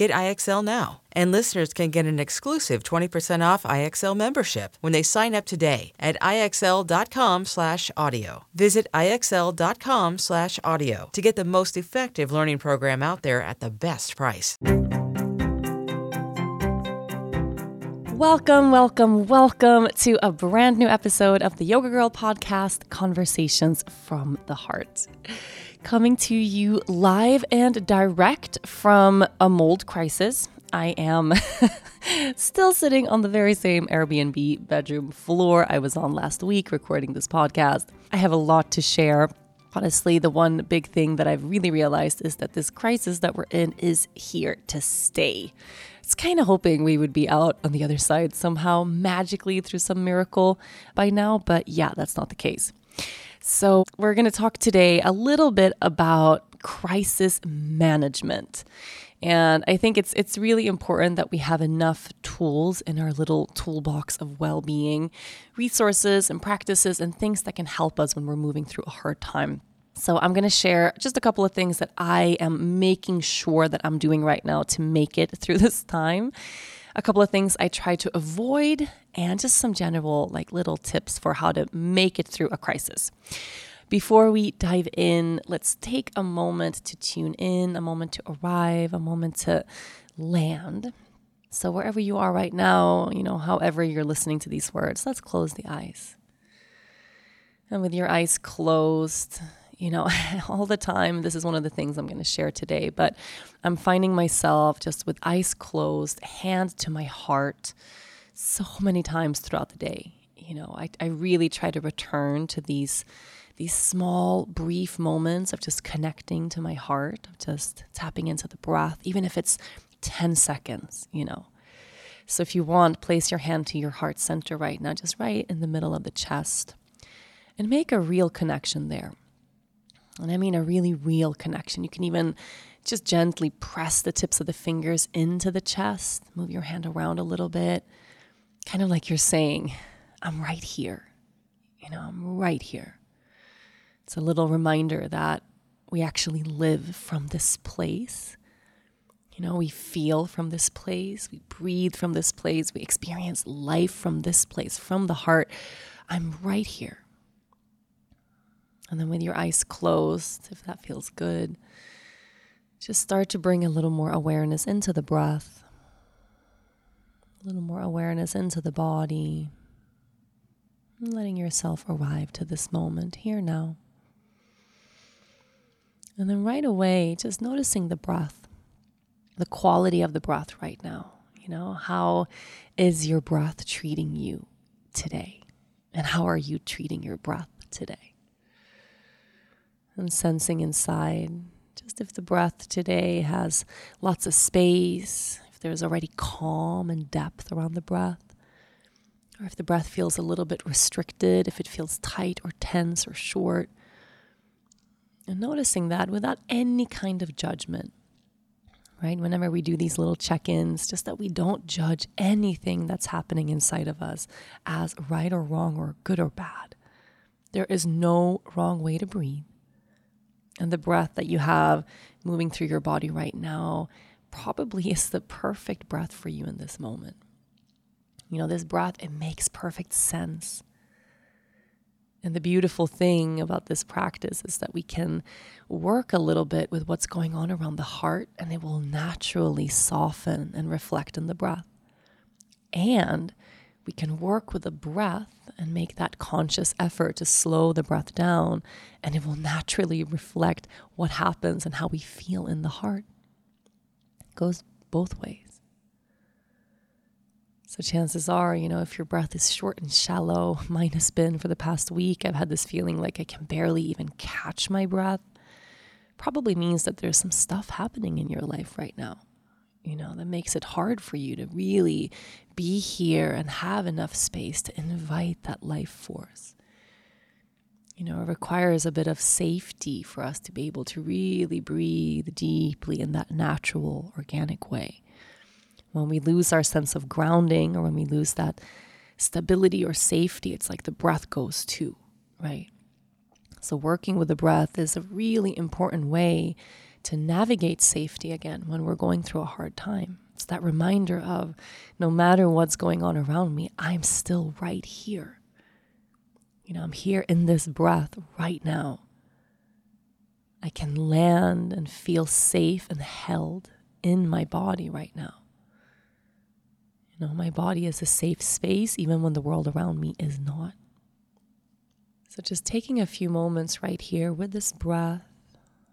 Get IXL now. And listeners can get an exclusive 20% off IXL membership when they sign up today at IXL.com/audio. Visit IXL.com/audio to get the most effective learning program out there at the best price. Welcome, welcome, welcome to a brand new episode of the Yoga Girl podcast, Conversations from the Heart coming to you live and direct from a mold crisis. I am still sitting on the very same Airbnb bedroom floor I was on last week recording this podcast. I have a lot to share. Honestly, the one big thing that I've really realized is that this crisis that we're in is here to stay. It's kind of hoping we would be out on the other side somehow magically through some miracle by now, but yeah, that's not the case. So, we're going to talk today a little bit about crisis management. And I think it's it's really important that we have enough tools in our little toolbox of well-being, resources and practices and things that can help us when we're moving through a hard time. So I'm going to share just a couple of things that I am making sure that I'm doing right now to make it through this time a couple of things I try to avoid, and just some general, like little tips for how to make it through a crisis. Before we dive in, let's take a moment to tune in, a moment to arrive, a moment to land. So, wherever you are right now, you know, however you're listening to these words, let's close the eyes. And with your eyes closed, you know, all the time. This is one of the things I'm going to share today, but I'm finding myself just with eyes closed, hand to my heart, so many times throughout the day. You know, I, I really try to return to these these small, brief moments of just connecting to my heart, of just tapping into the breath, even if it's 10 seconds, you know. So if you want, place your hand to your heart center right now, just right in the middle of the chest, and make a real connection there. And I mean a really real connection. You can even just gently press the tips of the fingers into the chest, move your hand around a little bit, kind of like you're saying, I'm right here. You know, I'm right here. It's a little reminder that we actually live from this place. You know, we feel from this place, we breathe from this place, we experience life from this place, from the heart. I'm right here. And then with your eyes closed, if that feels good, just start to bring a little more awareness into the breath, a little more awareness into the body, letting yourself arrive to this moment here now. And then right away, just noticing the breath, the quality of the breath right now. You know, how is your breath treating you today? And how are you treating your breath today? And sensing inside. Just if the breath today has lots of space, if there's already calm and depth around the breath, or if the breath feels a little bit restricted, if it feels tight or tense or short. And noticing that without any kind of judgment, right? Whenever we do these little check ins, just that we don't judge anything that's happening inside of us as right or wrong or good or bad. There is no wrong way to breathe. And the breath that you have moving through your body right now probably is the perfect breath for you in this moment. You know, this breath, it makes perfect sense. And the beautiful thing about this practice is that we can work a little bit with what's going on around the heart, and it will naturally soften and reflect in the breath. And we can work with the breath and make that conscious effort to slow the breath down, and it will naturally reflect what happens and how we feel in the heart. It goes both ways. So chances are, you know, if your breath is short and shallow, mine has been for the past week, I've had this feeling like I can barely even catch my breath. Probably means that there's some stuff happening in your life right now, you know, that makes it hard for you to really be here and have enough space to invite that life force. You know, it requires a bit of safety for us to be able to really breathe deeply in that natural, organic way when we lose our sense of grounding or when we lose that stability or safety, it's like the breath goes too, right? So, working with the breath is a really important way to navigate safety again when we're going through a hard time. It's that reminder of no matter what's going on around me, I'm still right here. You know, I'm here in this breath right now. I can land and feel safe and held in my body right now You know, my body is a safe space even when the world around me is not. So, just taking a few moments right here with this breath,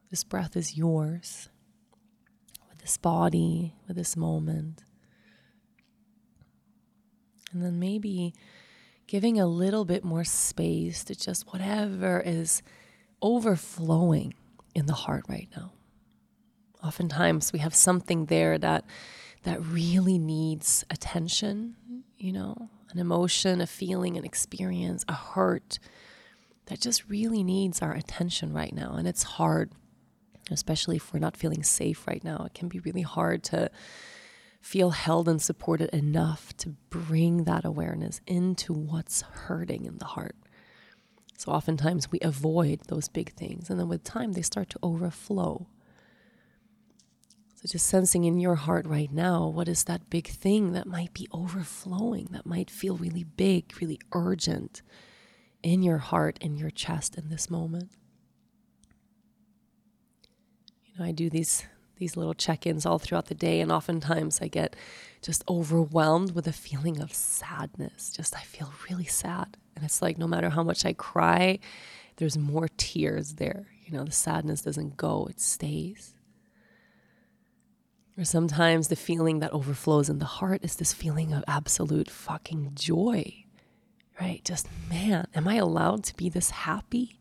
this breath is yours, with this body, with this moment. And then maybe giving a little bit more space to just whatever is overflowing in the heart right now. Oftentimes, we have something there that that really needs attention, you know, an emotion, a feeling, an experience, a hurt that just really needs our attention right now. And it's hard, especially if we're not feeling safe right now. It can be really hard to feel held and supported enough to bring that awareness into what's hurting in the heart. So oftentimes we avoid those big things, and then with time they start to overflow. So, just sensing in your heart right now, what is that big thing that might be overflowing, that might feel really big, really urgent in your heart, in your chest in this moment? Know, I do these these little check-ins all throughout the day and oftentimes I get just overwhelmed with a feeling of sadness. Just I feel really sad. And it's like no matter how much I cry, there's more tears there. You know, the sadness doesn't go, it stays. Or sometimes the feeling that overflows in the heart is this feeling of absolute fucking joy, right? Just, man, am I allowed to be this happy?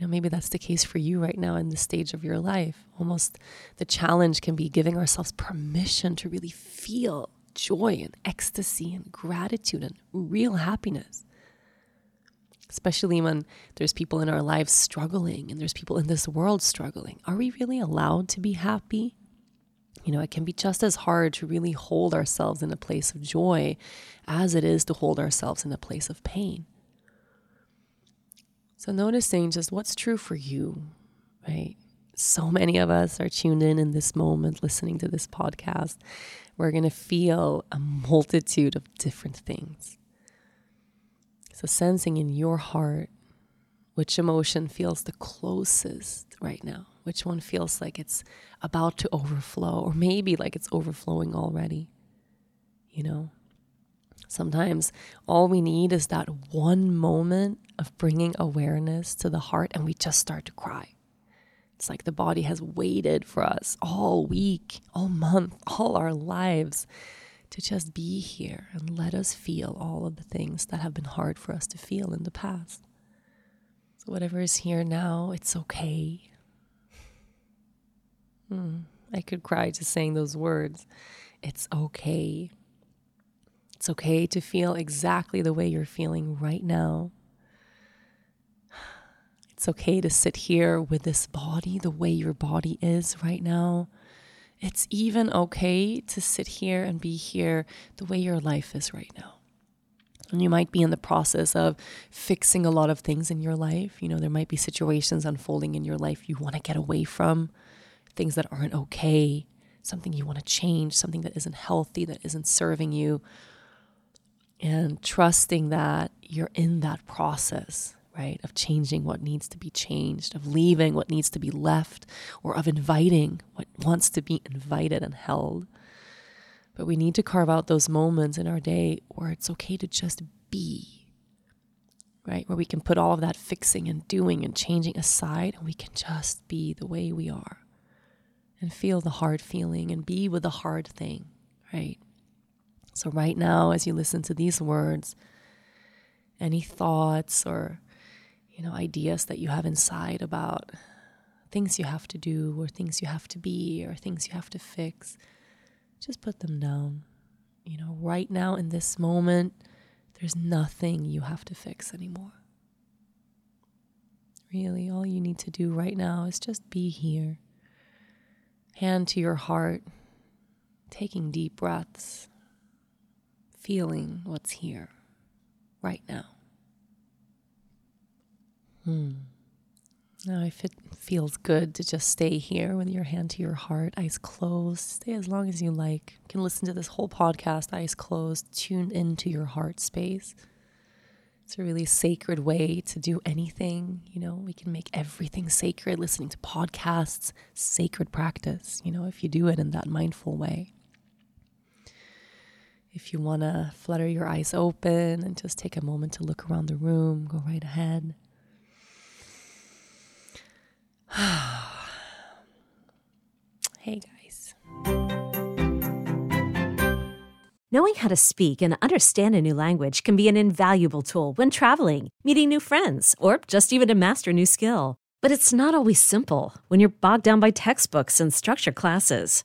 You know, maybe that's the case for you right now in this stage of your life. Almost the challenge can be giving ourselves permission to really feel joy and ecstasy and gratitude and real happiness. Especially when there's people in our lives struggling and there's people in this world struggling. Are we really allowed to be happy? you know, it can be just as hard to really hold ourselves in a place of joy as it is to hold ourselves in a place of pain. So, noticing just what's true for you, right? So many of us are tuned in in this moment, listening to this podcast. We're going to feel a multitude of different things. So, sensing in your heart which emotion feels the closest right now which one feels like it's about to overflow, or maybe like it's overflowing already. You know, sometimes all we need is that one moment of bringing awareness to the heart, and we just start to cry. It's like the body has waited for us all week, all month, all our lives to just be here and let us feel all of the things that have been hard for us to feel in the past. So, whatever is here now, it's okay. Hmm. I could cry just saying those words. It's okay. It's okay to feel exactly the way you're feeling right now. It's okay to sit here with this body the way your body is right now. It's even okay to sit here and be here the way your life is right now. And you might be in the process of fixing a lot of things in your life. You know, there might be situations unfolding in your life you want to get away from things that aren't okay, something you want to change, something that isn't healthy, that isn't serving you, and trusting that you're in that process, right? Of changing what needs to be changed, of leaving what needs to be left, or of inviting what wants to be invited and held. But we need to carve out those moments in our day where it's okay to just be, right? Where we can put all of that fixing and doing and changing aside and we can just be the way we are and feel the hard feeling and be with the hard thing, right? So, right now, as you listen to these words, any thoughts or you know ideas that you have inside about things you have to do or things you have to be or things you have to fix just put them down. You know right now in this moment there's nothing you have to fix anymore. Really all you need to do right now is just be here. Hand to your heart taking deep breaths feeling what's here right now. Hmm. Now, if it feels good to just stay here with your hand to your heart, eyes closed, stay as long as you like. You can listen to this whole podcast, eyes closed, tuned into your heart space. It's a really sacred way to do anything. You know, we can make everything sacred. Listening to podcasts, sacred practice, you know, if you do it in that mindful way. If you want to flutter your eyes open and just take a moment to look around the room, go right ahead. hey guys. Knowing how to speak and understand a new language can be an invaluable tool when traveling, meeting new friends, or just even to master a new skill. But it's not always simple when you're bogged down by textbooks and structure classes.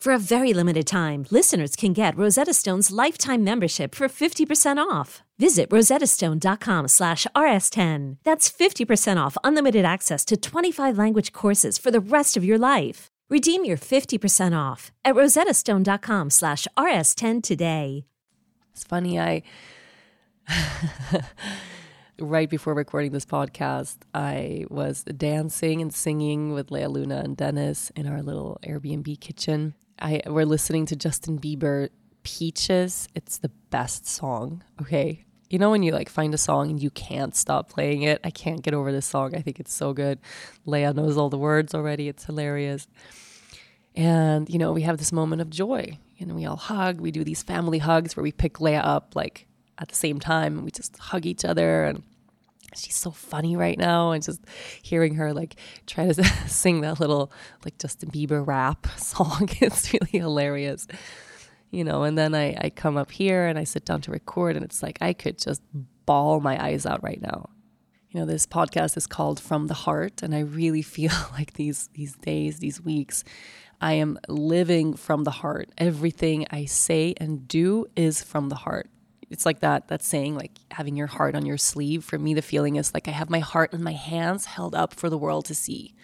For a very limited time, listeners can get Rosetta Stone's lifetime membership for 50% off. Visit rosettastone.com slash rs10. That's 50% off unlimited access to 25 language courses for the rest of your life. Redeem your 50% off at rosettastone.com slash rs10 today. It's funny, I... right before recording this podcast, I was dancing and singing with Lea Luna and Dennis in our little Airbnb kitchen. I we're listening to Justin Bieber Peaches. It's the best song. Okay. You know when you like find a song and you can't stop playing it? I can't get over this song. I think it's so good. Lea knows all the words already. It's hilarious. And you know, we have this moment of joy. You know, we all hug. We do these family hugs where we pick Lea up like at the same time and we just hug each other and she's so funny right now and just hearing her like try to sing that little like Justin Bieber rap song it's really hilarious. You know and then I, I come up here and I sit down to record and it's like I could just bawl my eyes out right now. You know this podcast is called from the heart and I really feel like these these days these weeks I am living from the heart. Everything I say and do is from the heart it's like that that saying like having your heart on your sleeve. For me the feeling is like i have my heart in my hands held up for the world to see.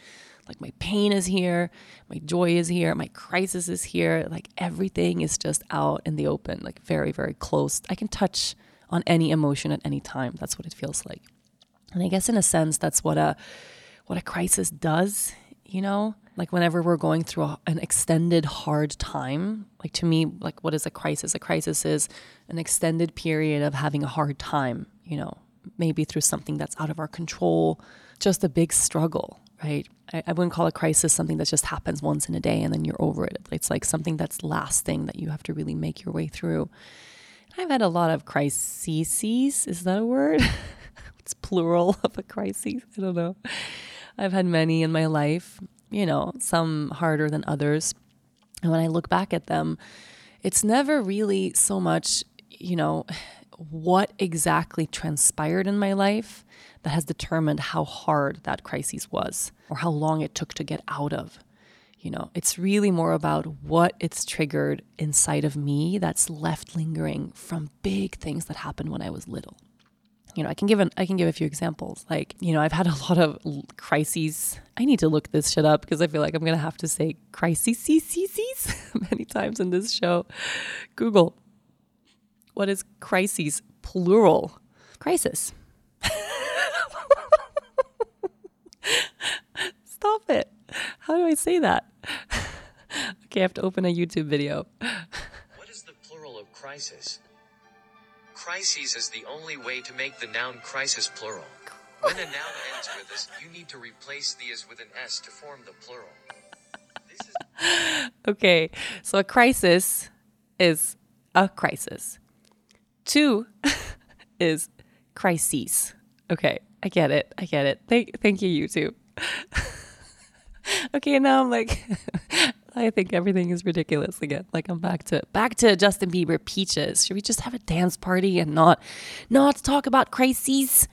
Like my pain is here my joy is here my crisis is here. Like everything is just out in the open like very very close. I can touch on any emotion at any time. That's what it feels like. And i guess in a sense that's what a what a crisis does you know like whenever we're going through a, an extended hard time like to me like what is a crisis? A crisis is an extended period of having a hard time you know maybe through something that's out of our control just a big struggle right? I, I wouldn't call a crisis something that just happens once in a day and then you're over it. It's like something that's lasting that you have to really make your way through. I've had a lot of crises. Is that a word? It's plural of a crisis. I don't know. I've had many in my life you know, some harder than others. And when I look back at them, it's never really so much, you know, what exactly transpired in my life that has determined how hard that crisis was or how long it took to get out of. You know, it's really more about what it's triggered inside of me that's left lingering from big things that happened when I was little you know, I can give an I can give a few examples. Like, you know, I've had a lot of crises. I need to look this shit up because I feel like I'm gonna have to say crises many times in this show. Google. What is crises plural? Crisis. Stop it. How do I say that? okay, I have to open a YouTube video. What is the plural of crisis. Crises is the only way to make the noun crisis plural. When a noun ends with s, you need to replace the is with an s to form the plural. Is Okay, so a crisis is a crisis. Two is crises. Okay, I get it. I get it. Thank, thank you, YouTube. okay, now I'm like, I think everything is ridiculous again. Like I'm back to back to Justin Bieber peaches. Should we just have a dance party and not not talk about crises?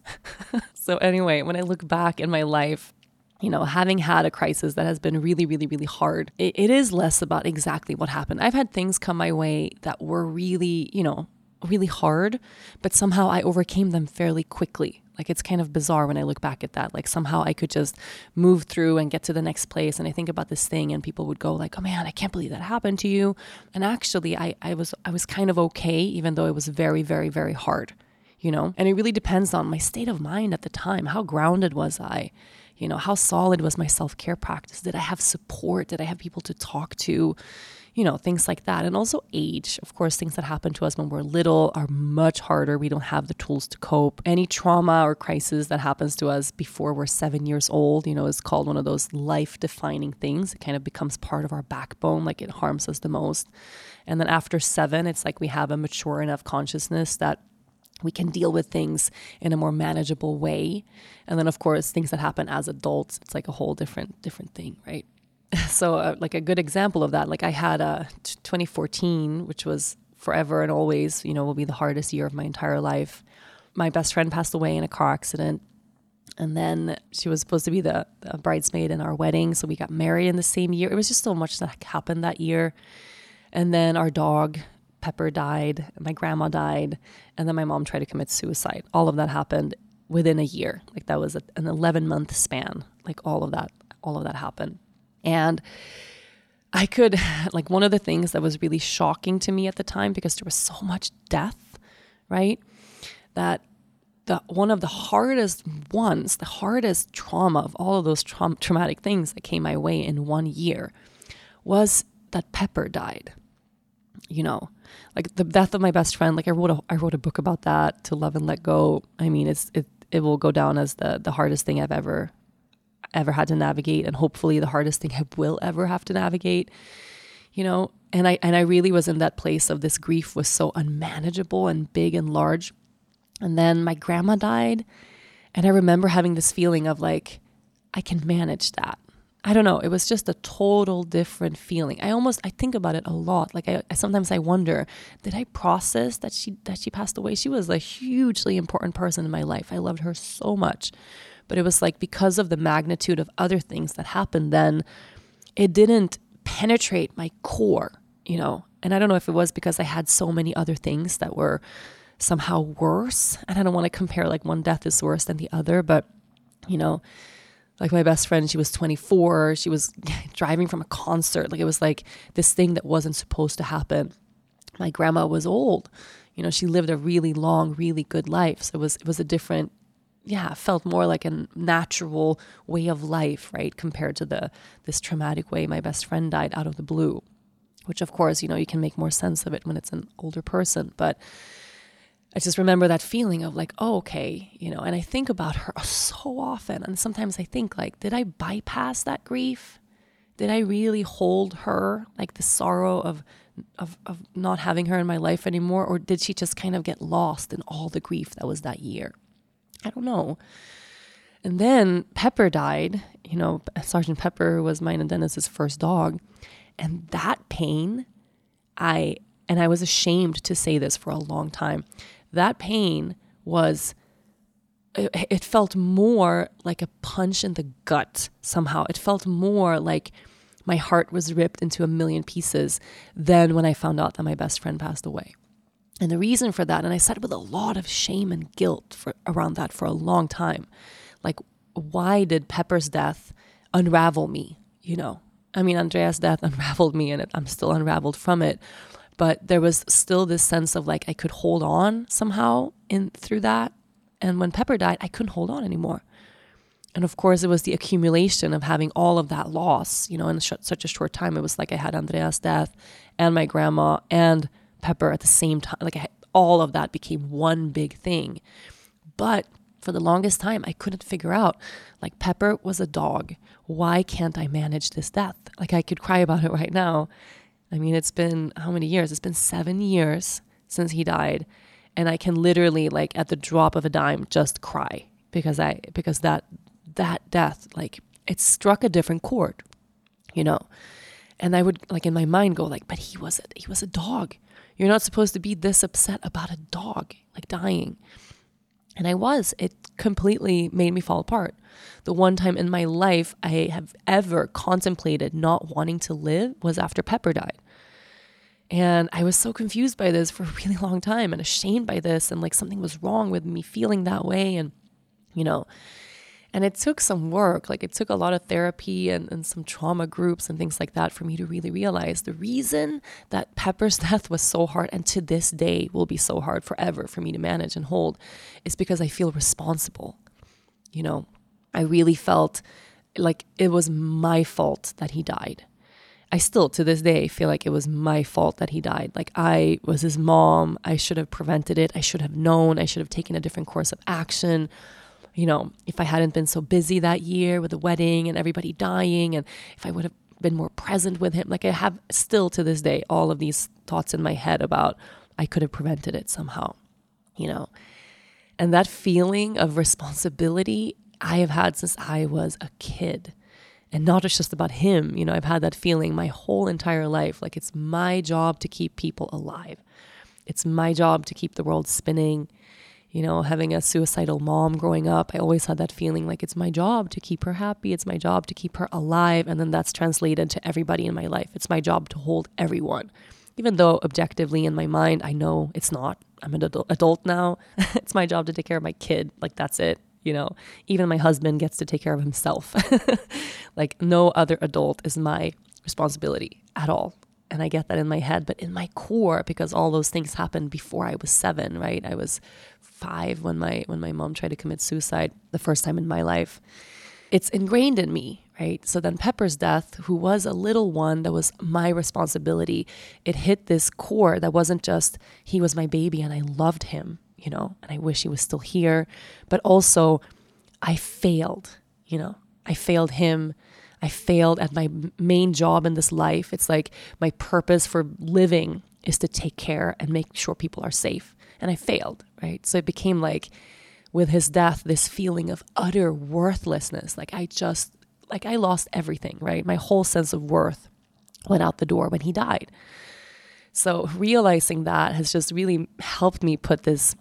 so anyway, when I look back in my life, you know, having had a crisis that has been really, really, really hard, it, it is less about exactly what happened. I've had things come my way that were really, you know, really hard, but somehow I overcame them fairly quickly. Like it's kind of bizarre when I look back at that. Like somehow I could just move through and get to the next place. And I think about this thing and people would go like, oh man, I can't believe that happened to you. And actually I, I was I was kind of okay, even though it was very, very, very hard. You know? And it really depends on my state of mind at the time. How grounded was I? You know, how solid was my self-care practice? Did I have support? Did I have people to talk to? You know, things like that. And also age. Of course, things that happen to us when we're little are much harder. We don't have the tools to cope. Any trauma or crisis that happens to us before we're seven years old, you know, is called one of those life defining things. It kind of becomes part of our backbone, like it harms us the most. And then after seven, it's like we have a mature enough consciousness that we can deal with things in a more manageable way and then of course things that happen as adults it's like a whole different different thing right so uh, like a good example of that like i had a 2014 which was forever and always you know will be the hardest year of my entire life. My best friend passed away in a car accident and then she was supposed to be the, the bridesmaid in our wedding so we got married in the same year. It was just so much that happened that year. And then our dog pepper died my grandma died and then my mom tried to commit suicide. All of that happened within a year. Like that was a, an 11 month span. Like all of that all of that happened and I could, like, one of the things that was really shocking to me at the time because there was so much death, right? That the one of the hardest ones, the hardest trauma of all of those tra- traumatic things that came my way in one year was that Pepper died. You know, like the death of my best friend. Like I wrote a I wrote a book about that to love and let go. I mean, it's it it will go down as the the hardest thing I've ever ever had to navigate and hopefully the hardest thing I will ever have to navigate you know? And I and I really was in that place of this grief was so unmanageable and big and large. And then my grandma died and I remember having this feeling of like I can manage that. I don't know. It was just a total different feeling. I almost I think about it a lot. Like I, I sometimes I wonder did I process that she that she passed away? She was a hugely important person in my life. I loved her so much but it was like because of the magnitude of other things that happened then, it didn't penetrate my core, you know. And I don't know if it was because I had so many other things that were somehow worse. And I don't want to compare like one death is worse than the other, but you know, like my best friend, she was 24, she was driving from a concert. Like it was like this thing that wasn't supposed to happen. My grandma was old. You know, she lived a really long, really good life. So it was it was a different yeah, felt more like a natural way of life, right? Compared to the this traumatic way my best friend died out of the blue. Which of course, you know, you can make more sense of it when it's an older person. But I just remember that feeling of like, oh, okay, you know, and I think about her so often. And sometimes I think like, did I bypass that grief? Did I really hold her, like the sorrow of of, of not having her in my life anymore? Or did she just kind of get lost in all the grief that was that year? I don't know. And then Pepper died. You know, Sergeant Pepper was mine and Dennis's first dog. And that pain, I, and I was ashamed to say this for a long time, that pain was, it, it felt more like a punch in the gut somehow. It felt more like my heart was ripped into a million pieces than when I found out that my best friend passed away. And the reason for that, and I sat with a lot of shame and guilt for, around that for a long time. Like, why did Pepper's death unravel me? You know, I mean, Andrea's death unraveled me, and I'm still unraveled from it. But there was still this sense of like I could hold on somehow in through that. And when Pepper died, I couldn't hold on anymore. And of course, it was the accumulation of having all of that loss, you know, in such a short time. It was like I had Andrea's death and my grandma and Pepper at the same time. Like I, all of that became one big thing. But for the longest time, I couldn't figure out like Pepper was a dog. Why can't I manage this death? Like I could cry about it right now. I mean, it's been how many years? It's been seven years since he died. And I can literally, like, at the drop of a dime, just cry because I, because that, that death, like, it struck a different chord, you know? And I would, like, in my mind go, like, but he was, a, he was a dog. You're not supposed to be this upset about a dog, like, dying. And I was. It completely made me fall apart. The one time in my life I have ever contemplated not wanting to live was after Pepper died. And I was so confused by this for a really long time and ashamed by this. And like something was wrong with me feeling that way. And, you know, and it took some work, like it took a lot of therapy and, and some trauma groups and things like that for me to really realize the reason that Pepper's death was so hard and to this day will be so hard forever for me to manage and hold is because I feel responsible. You know, I really felt like it was my fault that he died. I still to this day feel like it was my fault that he died. Like I was his mom. I should have prevented it. I should have known. I should have taken a different course of action you know, if I hadn't been so busy that year with the wedding and everybody dying, and if I would have been more present with him, like I have still to this day all of these thoughts in my head about I could have prevented it somehow, you know. And that feeling of responsibility I have had since I was a kid. And not just about him, you know, I've had that feeling my whole entire life. Like it's my job to keep people alive. It's my job to keep the world spinning you know, having a suicidal mom growing up, I always had that feeling like it's my job to keep her happy. It's my job to keep her alive. And then that's translated to everybody in my life. It's my job to hold everyone. Even though objectively in my mind, I know it's not. I'm an adult now. it's my job to take care of my kid. Like, that's it. You know, even my husband gets to take care of himself. like, no other adult is my responsibility at all and I get that in my head, but in my core, because all those things happened before I was seven, right? I was five when my when my mom tried to commit suicide the first time in my life. It's ingrained in me, right? So then Pepper's death, who was a little one that was my responsibility, it hit this core that wasn't just he was my baby and I loved him, you know, and I wish he was still here, but also I failed, you know. I failed him. I failed at my main job in this life. It's like my purpose for living is to take care and make sure people are safe and I failed, right? So it became like with his death, this feeling of utter worthlessness. Like I just, like I lost everything, right? My whole sense of worth went out the door when he died. So realizing that has just really helped me put this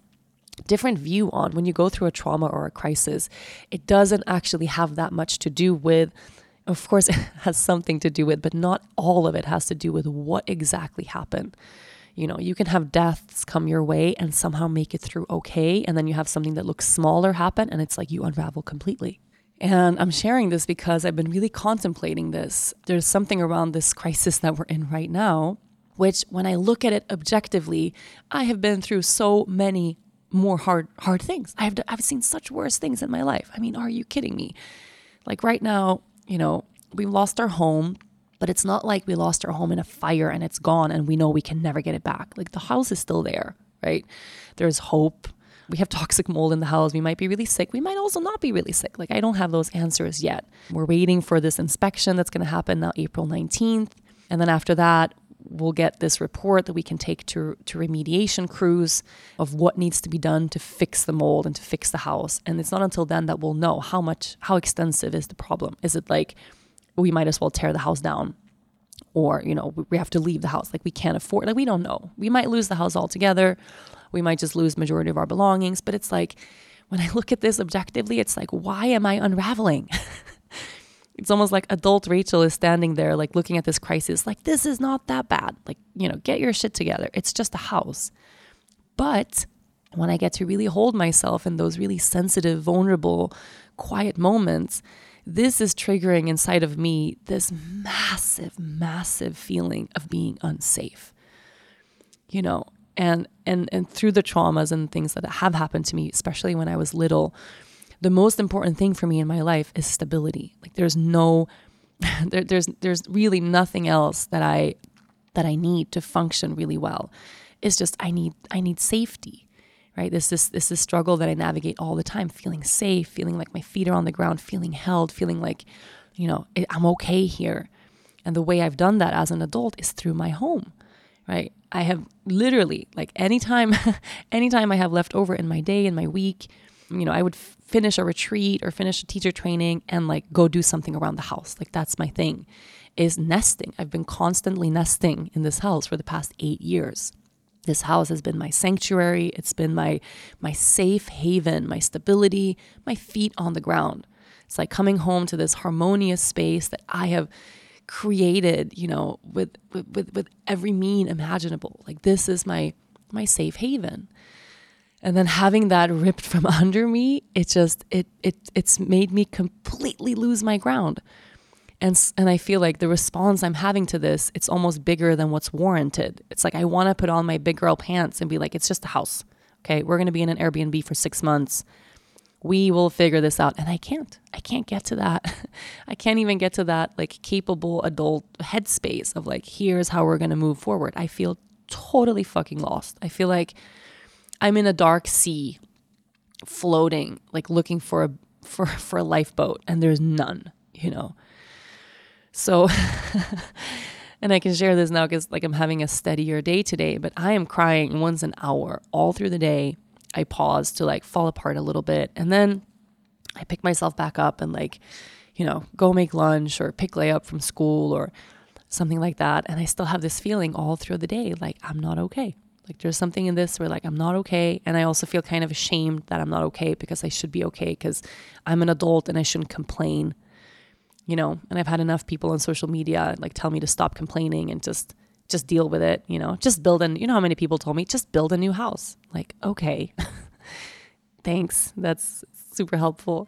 different view on when you go through a trauma or a crisis. It doesn't actually have that much to do with, of course, it has something to do with, but not all of it has to do with what exactly happened. You know, you can have deaths come your way and somehow make it through okay. And then you have something that looks smaller happen and it's like you unravel completely. And I'm sharing this because I've been really contemplating this. There's something around this crisis that we're in right now, which when I look at it objectively, I have been through so many more hard hard things. I've I've seen such worse things in my life. I mean, are you kidding me? Like right now, you know, we've lost our home but it's not like we lost our home in a fire and it's gone and we know we can never get it back. Like the house is still there, right? There's hope. We have toxic mold in the house. We might be really sick. We might also not be really sick. Like I don't have those answers yet. We're waiting for this inspection that's going to happen now April 19th. And then after that, we'll get this report that we can take to, to remediation crews of what needs to be done to fix the mold and to fix the house. And it's not until then that we'll know how much, how extensive is the problem. Is it like we might as well tear the house down? Or you know we have to leave the house. Like we can't afford like we don't know. We might lose the house altogether. We might just lose majority of our belongings. But it's like when i look at this objectively it's like why am i unraveling it's almost like adult rachel is standing there like looking at this crisis like this is not that bad. Like you know get your shit together. It's just a house. But when i get to really hold myself in those really sensitive vulnerable quiet moments this is triggering inside of me this massive, massive feeling of being unsafe. You know, and and and through the traumas and things that have happened to me, especially when I was little, the most important thing for me in my life is stability. Like there's no there, there's there's really nothing else that I that I need to function really well. It's just I need I need safety. Right? This is this is struggle that I navigate all the time, feeling safe, feeling like my feet are on the ground, feeling held, feeling like, you know, I'm okay here. And the way I've done that as an adult is through my home. Right? I have literally like anytime anytime I have left over in my day in my week, you know, I would f- finish a retreat or finish a teacher training and like go do something around the house. Like that's my thing is nesting. I've been constantly nesting in this house for the past 8 years. This house has been my sanctuary, it's been my my safe haven, my stability, my feet on the ground. It's like coming home to this harmonious space that I have created, you know, with with with every mean imaginable. Like this is my my safe haven. And then having that ripped from under me, it just it it it's made me completely lose my ground. And and I feel like the response I'm having to this, it's almost bigger than what's warranted. It's like I want to put on my big girl pants and be like, it's just a house. Okay, we're going to be in an Airbnb for 6 months we will figure this out. And I can't. I can't get to that. I can't even get to that like capable adult headspace of like, here's how we're going to move forward. I feel totally fucking lost. I feel like I'm in a dark sea floating, like looking for a for for a lifeboat and there's none, you know. So and I can share this now cuz like I'm having a steadier day today, but I am crying once an hour all through the day I pause to like fall apart a little bit. And then I pick myself back up and like, you know, go make lunch or pick Lea up from school or something like that. And I still have this feeling all through the day like I'm not okay. Like there's something in this where like I'm not okay. And I also feel kind of ashamed that I'm not okay because I should be okay because I'm an adult and I shouldn't complain. You know, and I've had enough people on social media like tell me to stop complaining and just just deal with it, you know, just build an, you know how many people told me, just build a new house. Like, okay, thanks. That's super helpful.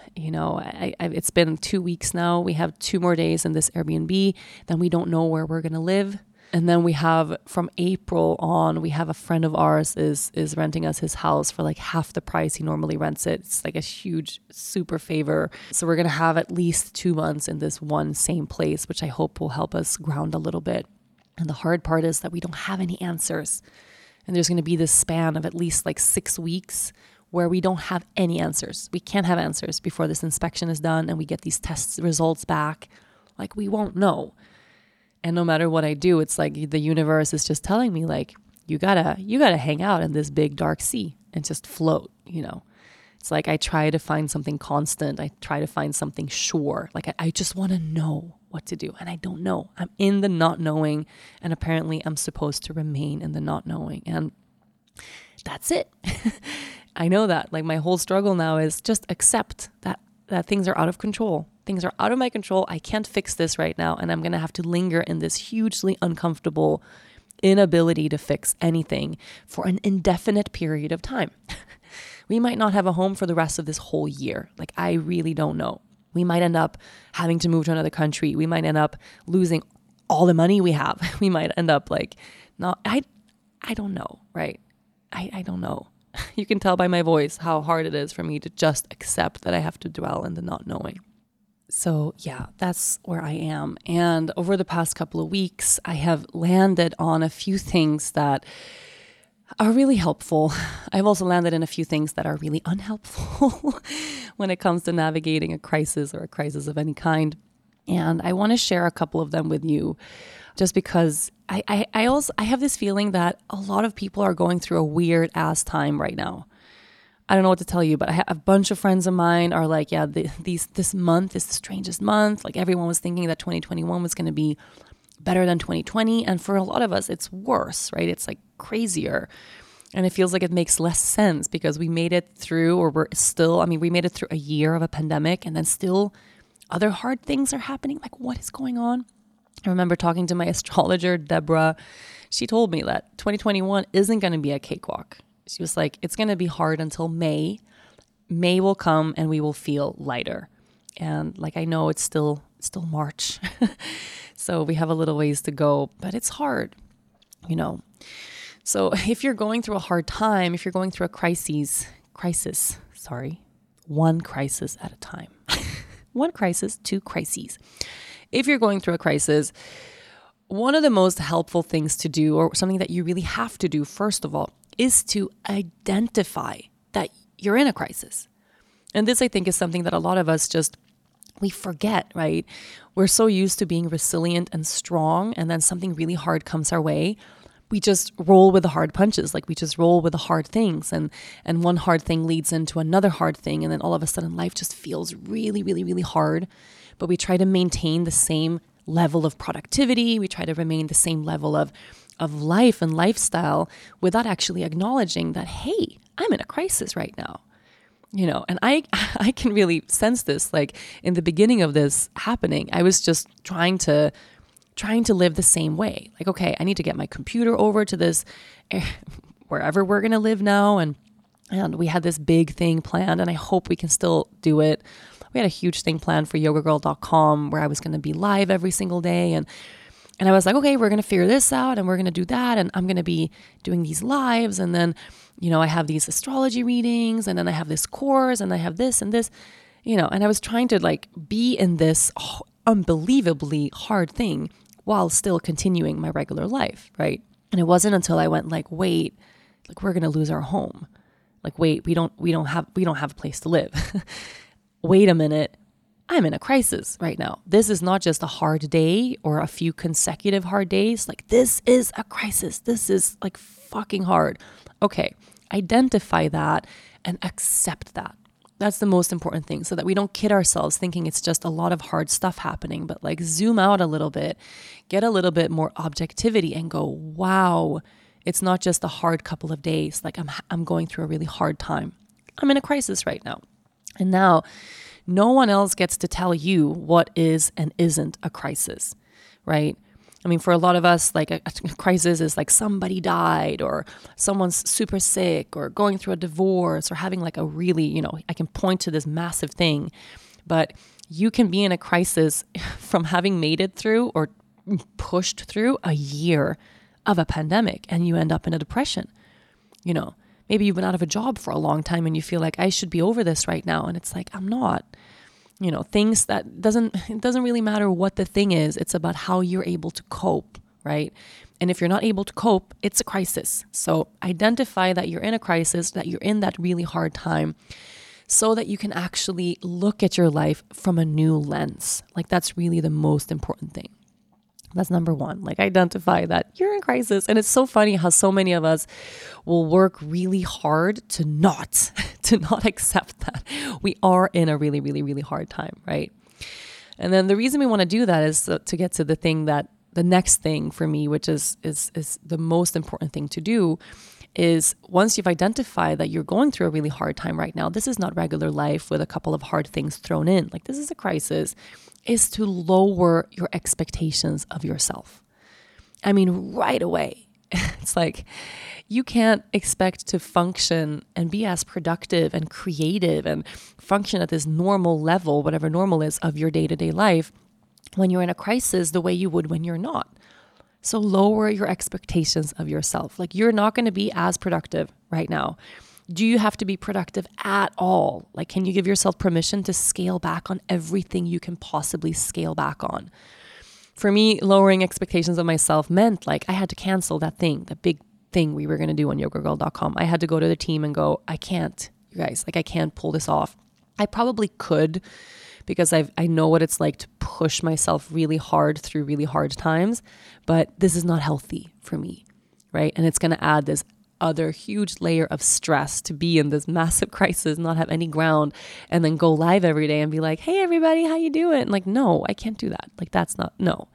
you know, I, I, it's been two weeks now. We have two more days in this Airbnb. Then we don't know where we're gonna live. And then we have from April on, we have a friend of ours is is renting us his house for like half the price he normally rents it. It's like a huge super favor. So we're gonna have at least two months in this one same place, which I hope will help us ground a little bit. And the hard part is that we don't have any answers. And there's gonna be this span of at least like six weeks where we don't have any answers. We can't have answers before this inspection is done and we get these test results back. Like we won't know. And no matter what I do, it's like the universe is just telling me like you got to you got to hang out in this big dark sea and just float, you know. It's like I try to find something constant. I try to find something sure. Like I, I just want to know what to do and I don't know. I'm in the not knowing and apparently I'm supposed to remain in the not knowing. And that's it. I know that. Like my whole struggle now is just accept that that things are out of control. Things are out of my control. I can't fix this right now and I'm going to have to linger in this hugely uncomfortable inability to fix anything for an indefinite period of time. we might not have a home for the rest of this whole year. Like I really don't know. We might end up having to move to another country. We might end up losing all the money we have. We might end up like not I I don't know, right? I, I don't know. you can tell by my voice how hard it is for me to just accept that I have to dwell in the not knowing. So, yeah, that's where I am. And over the past couple of weeks, I have landed on a few things that are really helpful. I've also landed in a few things that are really unhelpful when it comes to navigating a crisis or a crisis of any kind. And I want to share a couple of them with you. Just because I, I, I also I have this feeling that a lot of people are going through a weird ass time right now. I don't know what to tell you, but I have a bunch of friends of mine are like, yeah, the, these this month is the strangest month. Like everyone was thinking that 2021 was going to be better than 2020, and for a lot of us, it's worse, right? It's like crazier, and it feels like it makes less sense because we made it through, or we're still. I mean, we made it through a year of a pandemic, and then still other hard things are happening. Like, what is going on? I remember talking to my astrologer, Deborah. She told me that 2021 isn't going to be a cakewalk. She was like, it's going to be hard until May. May will come and we will feel lighter. And like, I know it's still, still March. so we have a little ways to go, but it's hard, you know. So if you're going through a hard time, if you're going through a crisis, crisis, sorry, one crisis at a time. one crisis, two crises if you're going through a crisis, one of the most helpful things to do, or something that you really have to do, first of all, is to identify that you're in a crisis. And this, I think, is something that a lot of us just we forget, right? We're so used to being resilient and strong, and then something really hard comes our way. We just roll with the hard punches, like we just roll with the hard things, and and one hard thing leads into another hard thing, and then all of a sudden life just feels really, really, really hard but we try to maintain the same level of productivity. We try to remain the same level of, of life and lifestyle without actually acknowledging that, hey, I'm in a crisis right now. You know, and I I can really sense this. Like in the beginning of this happening, I was just trying to trying to live the same way. Like, okay, I need to get my computer over to this wherever we're gonna live now and and we had this big thing planned and I hope we can still do it we had a huge thing planned for yogagirl.com where I was going to be live every single day and and I was like, okay, we're going to figure this out and we're going to do that and I'm going to be doing these lives and then you know, I have these astrology readings and then I have this course and I have this and this, you know, and I was trying to like be in this unbelievably hard thing while still continuing my regular life, right? And it wasn't until I went like, wait, like we're going to lose our home. Like wait, we don't we don't have we don't have a place to live. wait a minute, I'm in a crisis right now. This is not just a hard day or a few consecutive hard days. Like, this is a crisis. This is like fucking hard. Okay, identify that and accept that. That's the most important thing so that we don't kid ourselves thinking it's just a lot of hard stuff happening, but like zoom out a little bit, get a little bit more objectivity and go, wow, it's not just a hard couple of days. Like I'm, I'm going through a really hard time. I'm in a crisis right now. And now, no one else gets to tell you what is and isn't a crisis, right? I mean, for a lot of us, like a, a, crisis is like somebody died or someone's super sick or going through a divorce or having like a really, you know, I can point to this massive thing. But you can be in a crisis from having made it through or pushed through a year of a pandemic and you end up in a depression, you know maybe you've been out of a job for a long time and you feel like I should be over this right now and it's like I'm not. You know, things that doesn't it doesn't really matter what the thing is, it's about how you're able to cope, right? And if you're not able to cope, it's a crisis. So identify that you're in a crisis, that you're in that really hard time so that you can actually look at your life from a new lens. Like that's really the most important thing. That's number one. Like, identify that you're in crisis. And it's so funny how so many of us will work really hard to not, to not accept that we are in a really, really, really hard time, right? And then the reason we want to do that is to, get to the thing that the next thing for me, which is is is the most important thing to do, is once you've identified that you're going through a really hard time right now, this is not regular life with a couple of hard things thrown in. Like this is a crisis is to lower your expectations of yourself. I mean, right away, it's like you can't expect to function and be as productive and creative and function at this normal level, whatever normal is, of your day to day life when you're in a crisis the way you would when you're not. So lower your expectations of yourself. Like you're not going to be as productive right now do you have to be productive at all? Like, can you give yourself permission to scale back on everything you can possibly scale back on? For me, lowering expectations of myself meant like I had to cancel that thing, the big thing we were going to do on yogagirl.com. I had to go to the team and go, I can't, you guys, like, I can't pull this off. I probably could because I've I know what it's like to push myself really hard through really hard times, but this is not healthy for me, right? And it's going to add this other huge layer of stress to be in this massive crisis, not have any ground, and then go live every day and be like, "Hey everybody, how you doing?" Like, no, I can't do that. Like that's not no.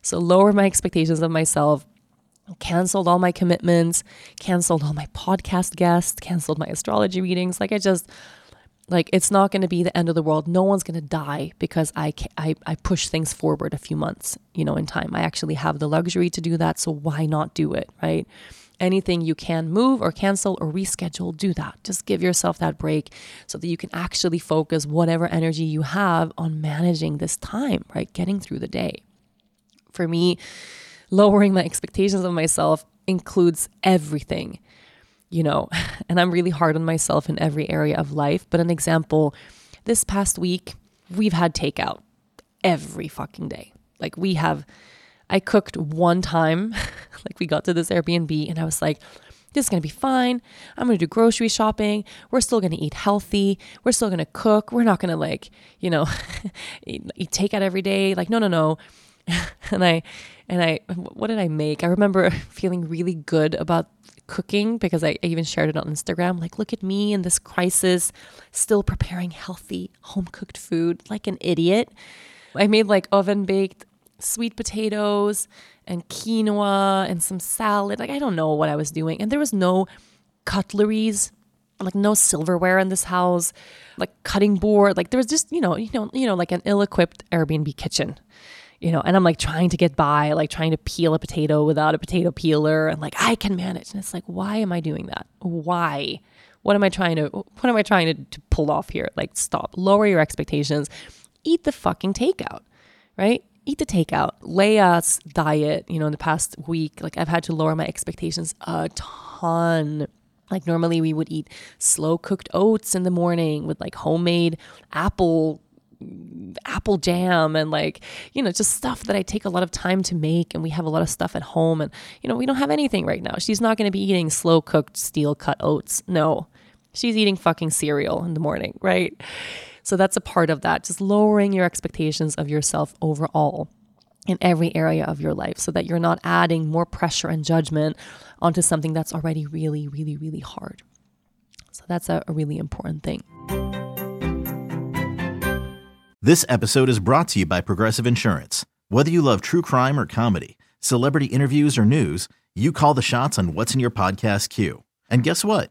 So lower my expectations of myself, canceled all my commitments, canceled all my podcast guests, canceled my astrology readings. Like I just like it's not going to be the end of the world. No one's going to die because I, I I push things forward a few months, you know, in time. I actually have the luxury to do that, so why not do it, right? Anything you can move or cancel or reschedule, do that. Just give yourself that break so that you can actually focus whatever energy you have on managing this time, right? Getting through the day. For me, lowering my expectations of myself includes everything, you know, and I'm really hard on myself in every area of life. But an example this past week, we've had takeout every fucking day. Like, we have, I cooked one time, like, we got to this Airbnb and I was like, this is going to be fine. I'm going to do grocery shopping. We're still going to eat healthy. We're still going to cook. We're not going to like, you know, eat, eat takeout every day. Like, no, no, no. and I and I what did I make? I remember feeling really good about cooking because I even shared it on Instagram. Like, look at me in this crisis, still preparing healthy home cooked food like an idiot. I made like oven baked sweet potatoes and quinoa and some salad. Like, I don't know what I was doing. And there was no cutleries, like no silverware in this house, like cutting board. Like there was just, you know, you know, you know, like an ill-equipped Airbnb kitchen you know, and I'm like trying to get by, like trying to peel a potato without a potato peeler, and like I can manage. And it's like, why am I doing that? Why? What am I trying to? What am I trying to, to pull off here? Like, stop. Lower your expectations. Eat the fucking takeout, right? Eat the takeout. Lea's diet, you know, in the past week, like I've had to lower my expectations a ton. Like normally we would eat slow cooked oats in the morning with like homemade apple apple jam and like you know just stuff that I take a lot of time to make and we have a lot of stuff at home and you know we don't have anything right now. She's not going to be eating slow cooked steel cut oats. No. She's eating fucking cereal in the morning, right? So that's a part of that. Just lowering your expectations of yourself overall in every area of your life so that you're not adding more pressure and judgment onto something that's already really, really, really hard. So that's a, a really important thing. This episode is brought to you by Progressive Insurance. Whether you love true crime or comedy, celebrity interviews or news, you call the shots on what's in your podcast queue. And guess what?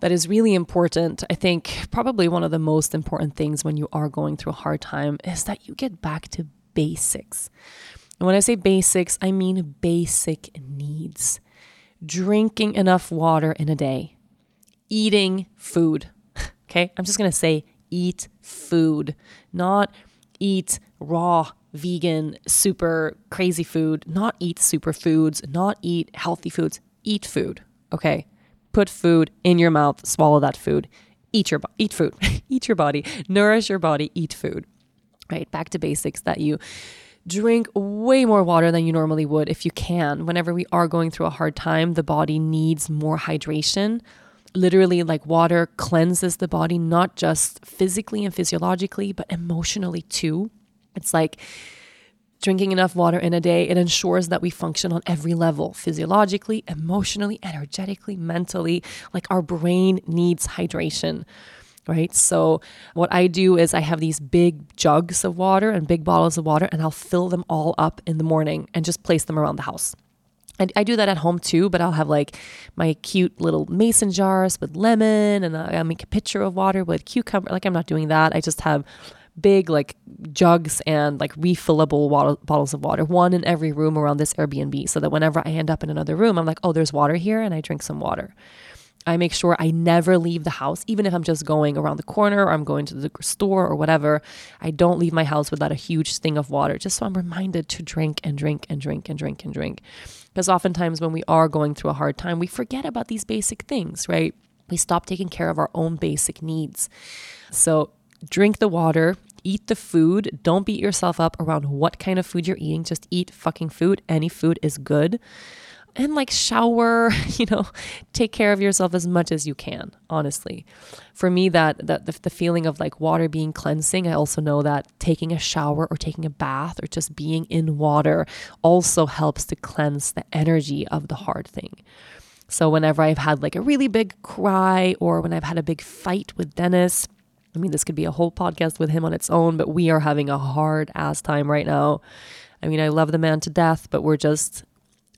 that is really important, I think probably one of the most important things when you are going through a hard time is that you get back to basics. And when I say basics, I mean basic needs. Drinking enough water in a day, eating food. Okay, I'm just gonna say eat food, not eat raw vegan, super crazy food, not eat superfoods, not eat healthy foods, eat food. Okay? Put food in your mouth, swallow that food. Eat your eat food. eat your body, nourish your body, eat food. Right? Back to basics that you drink way more water than you normally would if you can. Whenever we are going through a hard time, the body needs more hydration. Literally, like water cleanses the body, not just physically and physiologically, but emotionally too. It's like drinking enough water in a day. It ensures that we function on every level physiologically, emotionally, energetically, mentally. Like our brain needs hydration right? So, what I do is I have these big jugs of water and big bottles of water, and I'll fill them all up in the morning and just place them around the house. And I do that at home too, but I'll have like my cute little mason jars with lemon, and I'll make a pitcher of water with cucumber. Like, I'm not doing that. I just have big like jugs and like refillable water, bottles of water, one in every room around this Airbnb, so that whenever I end up in another room, I'm like, oh, there's water here, and I drink some water. I make sure I never leave the house, even if I'm just going around the corner or I'm going to the store or whatever. I don't leave my house without a huge thing of water, just so I'm reminded to drink and drink and drink and drink and drink. Because oftentimes when we are going through a hard time, we forget about these basic things, right? We stop taking care of our own basic needs. So drink the water, eat the food. Don't beat yourself up around what kind of food you're eating. Just eat fucking food. Any food is good and like shower, you know, take care of yourself as much as you can, honestly. For me that that the, the, feeling of like water being cleansing, I also know that taking a shower or taking a bath or just being in water also helps to cleanse the energy of the hard thing. So whenever I've had like a really big cry or when I've had a big fight with Dennis, I mean this could be a whole podcast with him on its own, but we are having a hard ass time right now. I mean, I love the man to death, but we're just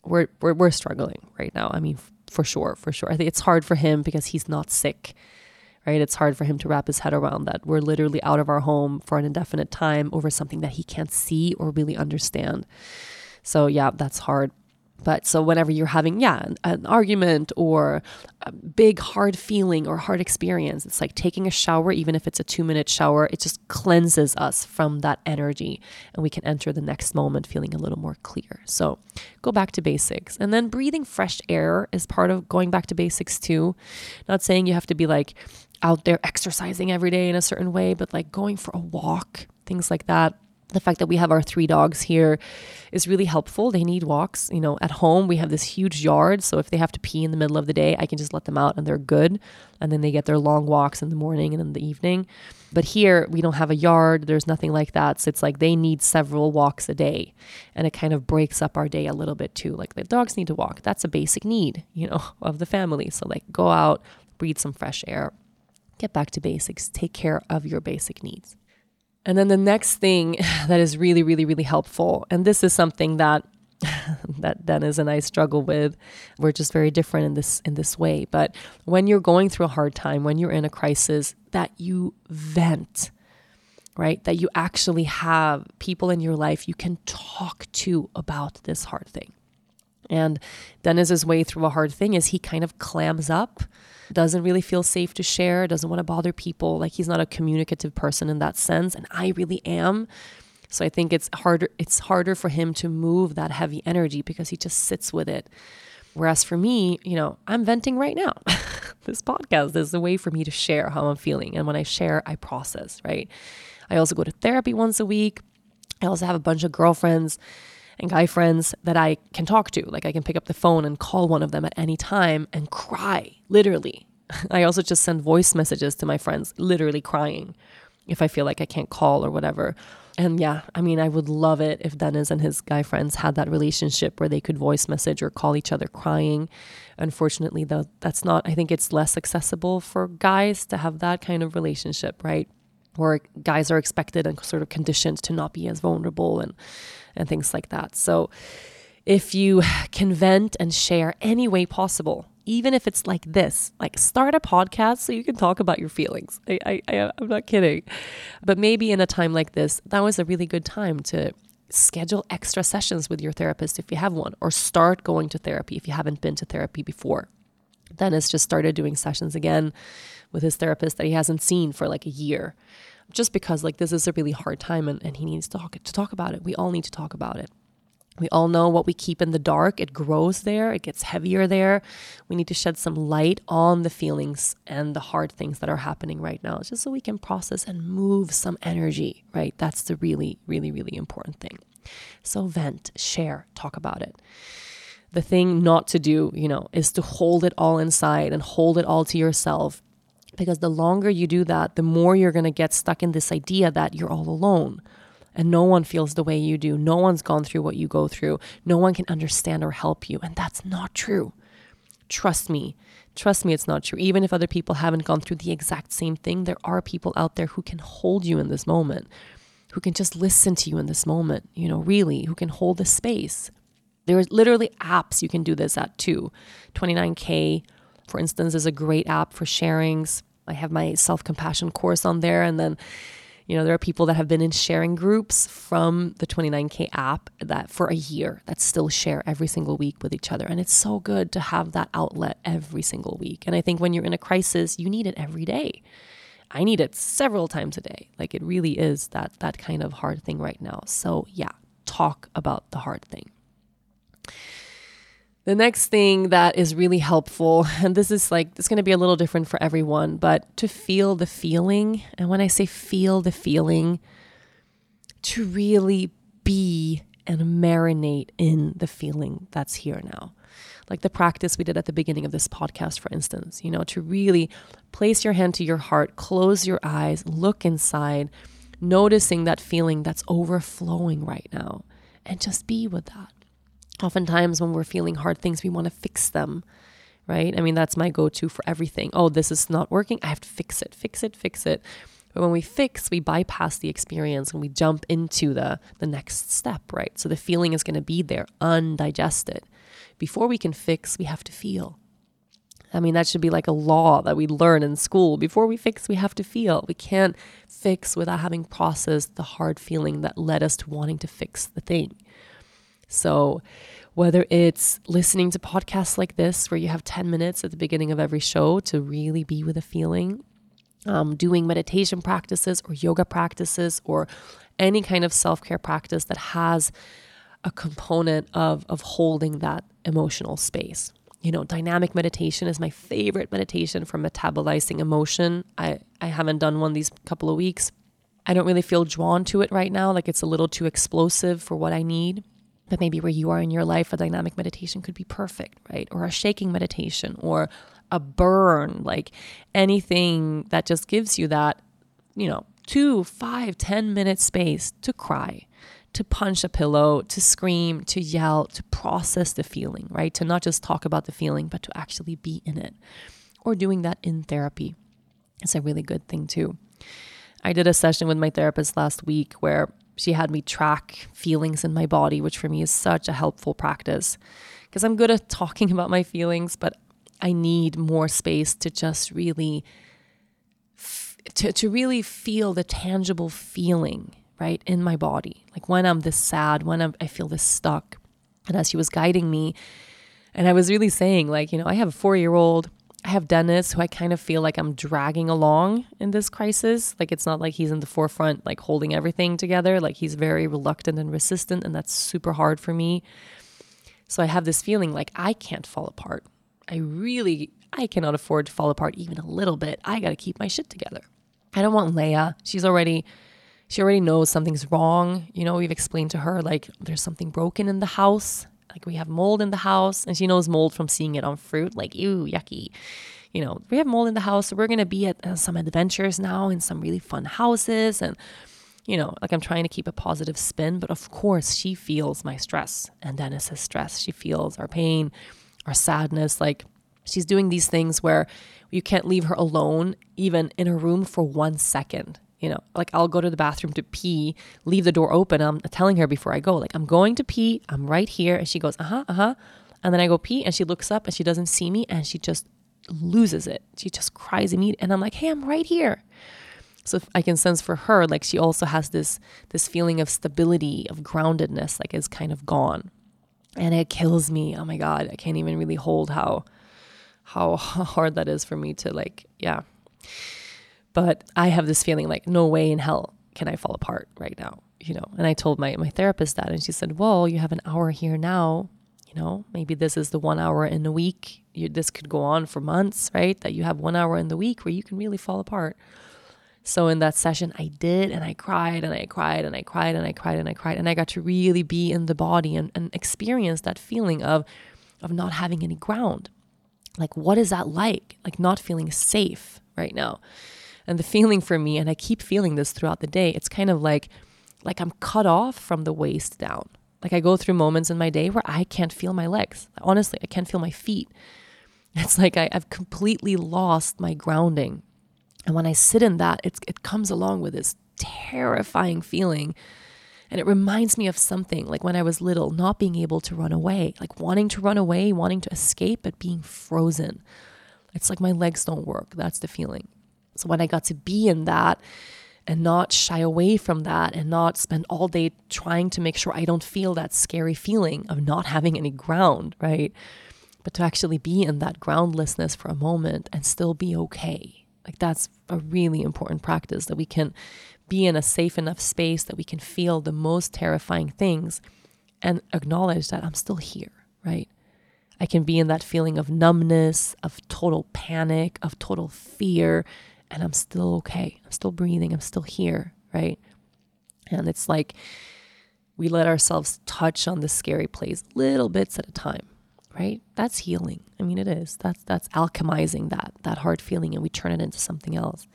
we're, we're, we're struggling right now. I mean, for sure, for sure. I think it's hard for him because he's not sick, right? It's hard for him to wrap his head around that. We're literally out of our home for an indefinite time over something that he can't see or really understand. So, yeah, that's hard. But so whenever you're having, yeah, an, an, argument or a big hard feeling or hard experience, it's like taking a shower, even if it's a two minute shower, it just cleanses us from that energy and we can enter the next moment feeling a little more clear. So go back to basics. And then breathing fresh air is part of going back to basics too. Not saying you have to be like out there exercising every day in a certain way, but like going for a walk, things like that the fact that we have our three dogs here is really helpful. They need walks. You know, at home we have this huge yard, so if they have to pee in the middle of the day, I can just let them out and they're good. And then they get their long walks in the morning and in the evening. But here we don't have a yard, there's nothing like that. So it's like they need several walks a day. And it kind of breaks up our day a little bit too. Like the dogs need to walk. That's a basic need, you know, of the family. So like go out, breathe some fresh air, get back to basics, take care of your basic needs. And then the next thing that is really, really, really helpful, and this is something that that Dennis and I struggle with. We're just very different in this in this way. But when you're going through a hard time, when you're in a crisis, that you vent, right? That you actually have people in your life you can talk to about this hard thing. And Dennis's way through a hard thing is he kind of clams up doesn't really feel safe to share, doesn't want to bother people. Like he's not a communicative person in that sense. And I really am. So I think it's harder it's harder for him to move that heavy energy because he just sits with it. Whereas for me, you know, I'm venting right now. this podcast is a way for me to share how I'm feeling. And when I share, I process, right? I also go to therapy once a week. I also have a bunch of girlfriends and guy friends that I can talk to. Like I can pick up the phone and call one of them at any time and cry, literally. I also just send voice messages to my friends, literally crying if I feel like I can't call or whatever. And yeah, I mean, I would love it if Dennis and his guy friends had that relationship where they could voice message or call each other crying. Unfortunately, though, that's not, I think it's less accessible for guys to have that kind of relationship, right? Where guys are expected and sort of conditioned to not be as vulnerable and and things like that. So if you can vent and share any way possible, even if it's like this, like start a podcast so you can talk about your feelings. I, I, I, I'm not kidding. But maybe in a time like this, that was a really good time to schedule extra sessions with your therapist if you have one, or start going to therapy if you haven't been to therapy before. Dennis just started doing sessions again with his therapist that he hasn't seen for like a year just because like this is a really hard time and, and he needs to talk to talk about it. We all need to talk about it. We all know what we keep in the dark, it grows there, it gets heavier there. We need to shed some light on the feelings and the hard things that are happening right now, just so we can process and move some energy, right? That's the really, really, really important thing. So, vent, share, talk about it. The thing not to do, you know, is to hold it all inside and hold it all to yourself because the longer you do that, the more you're going to get stuck in this idea that you're all alone and no one feels the way you do. No one's gone through what you go through. No one can understand or help you. And that's not true. Trust me. Trust me, it's not true. Even if other people haven't gone through the exact same thing, there are people out there who can hold you in this moment, who can just listen to you in this moment, you know, really, who can hold the space. There's literally apps you can do this at too. 29K, for instance, is a great app for sharings. I have my self compassion course on there. And then, You know, there are people that have been in sharing groups from the 29K app that for a year that still share every single week with each other. And it's so good to have that outlet every single week. And I think when you're in a crisis, you need it every day. I need it several times a day. Like it really is that that kind of hard thing right now. So, yeah, talk about the hard thing. The next thing that is really helpful, and this is like, it's going to be a little different for everyone, but to feel the feeling. And when I say feel the feeling, to really be and marinate in the feeling that's here now. Like the practice we did at the beginning of this podcast, for instance, you know, to really place your hand to your heart, close your eyes, look inside, noticing that feeling that's overflowing right now, and just be with that oftentimes when we're feeling hard things, we want to fix them, right? I mean, that's my go to for everything. Oh, this is not working. I have to fix it, fix it, fix it. But when we fix, we bypass the experience and we jump into the, the next step, right? So the feeling is going to be there, undigested. Before we can fix, we have to feel. I mean, that should be like a law that we learn in school. Before we fix, we have to feel. We can't fix without having processed the hard feeling that led us to wanting to fix the thing. So, whether it's listening to podcasts like this, where you have 10 minutes at the beginning of every show to really be with a feeling, um, doing meditation practices or yoga practices or any kind of self care practice that has a component of, of holding that emotional space. You know, dynamic meditation is my favorite meditation for metabolizing emotion. I, I haven't done one these couple of weeks. I don't really feel drawn to it right now. Like it's a little too explosive for what I need but maybe where you are in your life, a dynamic meditation could be perfect, right? Or a shaking meditation or a burn, like anything that just gives you that, you know, two, five, ten minute space to cry, to punch a pillow, to scream, to yell, to process the feeling, right? To not just talk about the feeling, but to actually be in it. Or doing that in therapy. It's a really good thing too. I did a session with my therapist last week where she had me track feelings in my body, which for me is such a helpful practice because I'm good at talking about my feelings, but I need more space to just really to, to really feel the tangible feeling right in my body. Like when I'm this sad, when I'm, I feel this stuck. And as she was guiding me, and I was really saying, like, you know, I have a four year old I have Dennis, who I kind of feel like I'm dragging along in this crisis. Like it's not like he's in the forefront, like holding everything together. Like he's very reluctant and resistant, and that's super hard for me. So I have this feeling like I can't fall apart. I really, I cannot afford to fall apart even a little bit. I got to keep my shit together. I don't want Lea. She's already, she already knows something's wrong. You know, we've explained to her like there's something broken in the house like we have mold in the house, and she knows mold from seeing it on fruit. Like, ew, yucky. You know, we have mold in the house, so we're gonna be at uh, some adventures now in some really fun houses, and you know, like I'm trying to keep a positive spin. But of course, she feels my stress, and Dennis's stress. She feels our pain, our sadness. Like she's doing these things where you can't leave her alone, even in a room for one second you know, like I'll go to the bathroom to pee, leave the door open. I'm telling her before I go, like, I'm going to pee. I'm right here. And she goes, uh huh, uh huh. And then I go pee and she looks up and she doesn't see me and she just loses it. She just cries immediately. And I'm like, hey, I'm right here. So I can sense for her, like she also has this this feeling of stability, of groundedness, like is kind of gone. And it kills me. Oh my God. I can't even really hold how how hard that is for me to like, yeah. But I have this feeling like, no way in hell can I fall apart right now, you know? And I told my, my therapist that, and she said, well, you have an hour here now. You know, maybe this is the one hour in a week. You, this could go on for months, right? That you have one hour in the week where you can really fall apart. So in that session, I did, and I cried, and I cried, and I cried, and I cried, and I cried, and I got to really be in the body and, and experience that feeling of, of not having any ground. Like, what is that like? Like, not feeling safe right now. And the feeling for me, and I keep feeling this throughout the day, it's kind of like like I'm cut off from the waist down. Like I go through moments in my day where I can't feel my legs. Honestly, I can't feel my feet. It's like I, have completely lost my grounding. And when I sit in that, it comes along with this terrifying feeling. And it reminds me of something like when I was little, not being able to run away, like wanting to run away, wanting to escape, but being frozen. It's like my legs don't work. That's the feeling. So when I got to be in that and not shy away from that and not spend all day trying to make sure I don't feel that scary feeling of not having any ground, right? But to actually be in that groundlessness for a moment and still be okay. Like that's a really important practice that we can be in a safe enough space that we can feel the most terrifying things and acknowledge that I'm still here, right? I can be in that feeling of numbness, of total panic, of total fear, and I'm still okay. I'm still breathing. I'm still here, right? And it's like we let ourselves touch on the scary place little bits at a time, right? That's healing. I mean, it is. That's that's alchemizing that that hard feeling, and we turn it into something else.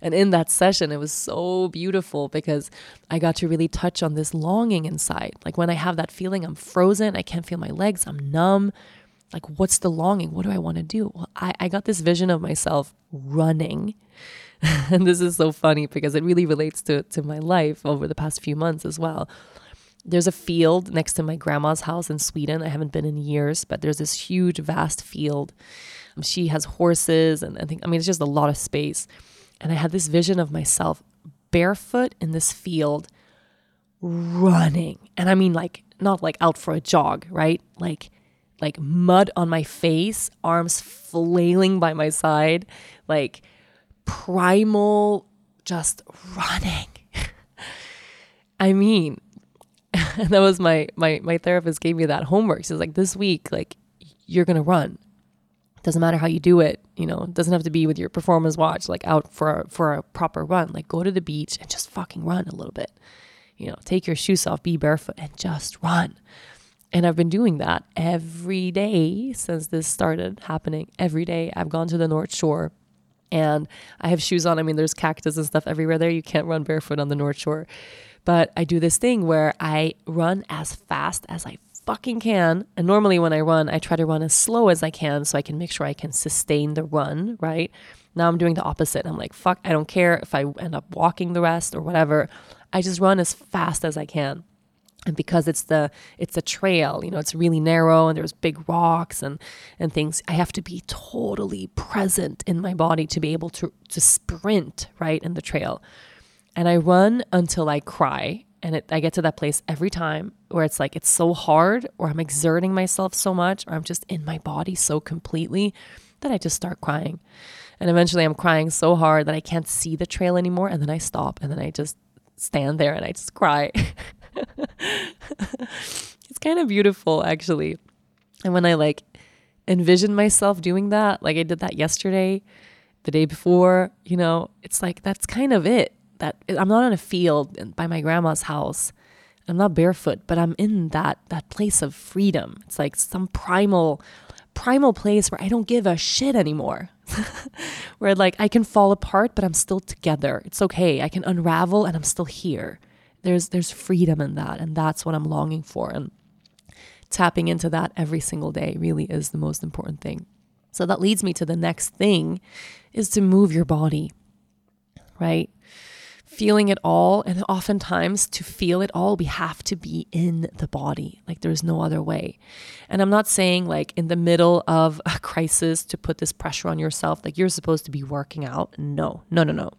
And in that session, it was so beautiful because I got to really touch on this longing inside. Like when I have that feeling, I'm frozen. I can't feel my legs. I'm numb. Like, what's the longing? What do I want to do? Well, I, I got this vision of myself running. and this is so funny because it really relates to, to my life over the past few months as well. There's a field next to my grandma's house in Sweden. I haven't been in years, but there's this huge, vast field. Um, she has horses, and I think, I mean, it's just a lot of space. And I had this vision of myself barefoot in this field running. And I mean, like, not like out for a jog, right? Like, like mud on my face, arms flailing by my side, like primal, just running. I mean, that was my my my therapist gave me that homework. She's like, this week, like you're gonna run. Doesn't matter how you do it, you know. It doesn't have to be with your performance watch, like out for for a proper run. Like go to the beach and just fucking run a little bit. You know, take your shoes off, be barefoot, and just run. And I've been doing that every day since this started happening. Every day I've gone to the North Shore and I have shoes on. I mean, there's cactus and stuff everywhere there. You can't run barefoot on the North Shore. But I do this thing where I run as fast as I fucking can. And normally when I run, I try to run as slow as I can so I can make sure I can sustain the run, right? Now I'm doing the opposite. I'm like, fuck, I don't care if I end up walking the rest or whatever. I just run as fast as I can and because it's the it's a trail you know it's really narrow and there's big rocks and and things i have to be totally present in my body to be able to to sprint right in the trail. And i run until i cry and it, i get to that place every time where it's like it's so hard or i'm exerting myself so much or i'm just in my body so completely that i just start crying. And eventually i'm crying so hard that i can't see the trail anymore and then i stop and then i just stand there and i just cry it's kind of beautiful actually. And when I like envision myself doing that, like I did that yesterday, the day before, you know, it's like that's kind of it. That I'm not in a field by my grandma's house. I'm not barefoot, but I'm in that that place of freedom. It's like some primal primal place where I don't give a shit anymore. where like I can fall apart, but I'm still together. It's okay. I can unravel and I'm still here there's there's freedom in that and that's what i'm longing for and tapping into that every single day really is the most important thing. So that leads me to the next thing is to move your body right? Feeling it all and oftentimes to feel it all we have to be in the body like there's no other way. And i'm not saying like in the middle of a crisis to put this pressure on yourself like you're supposed to be working out. No no no no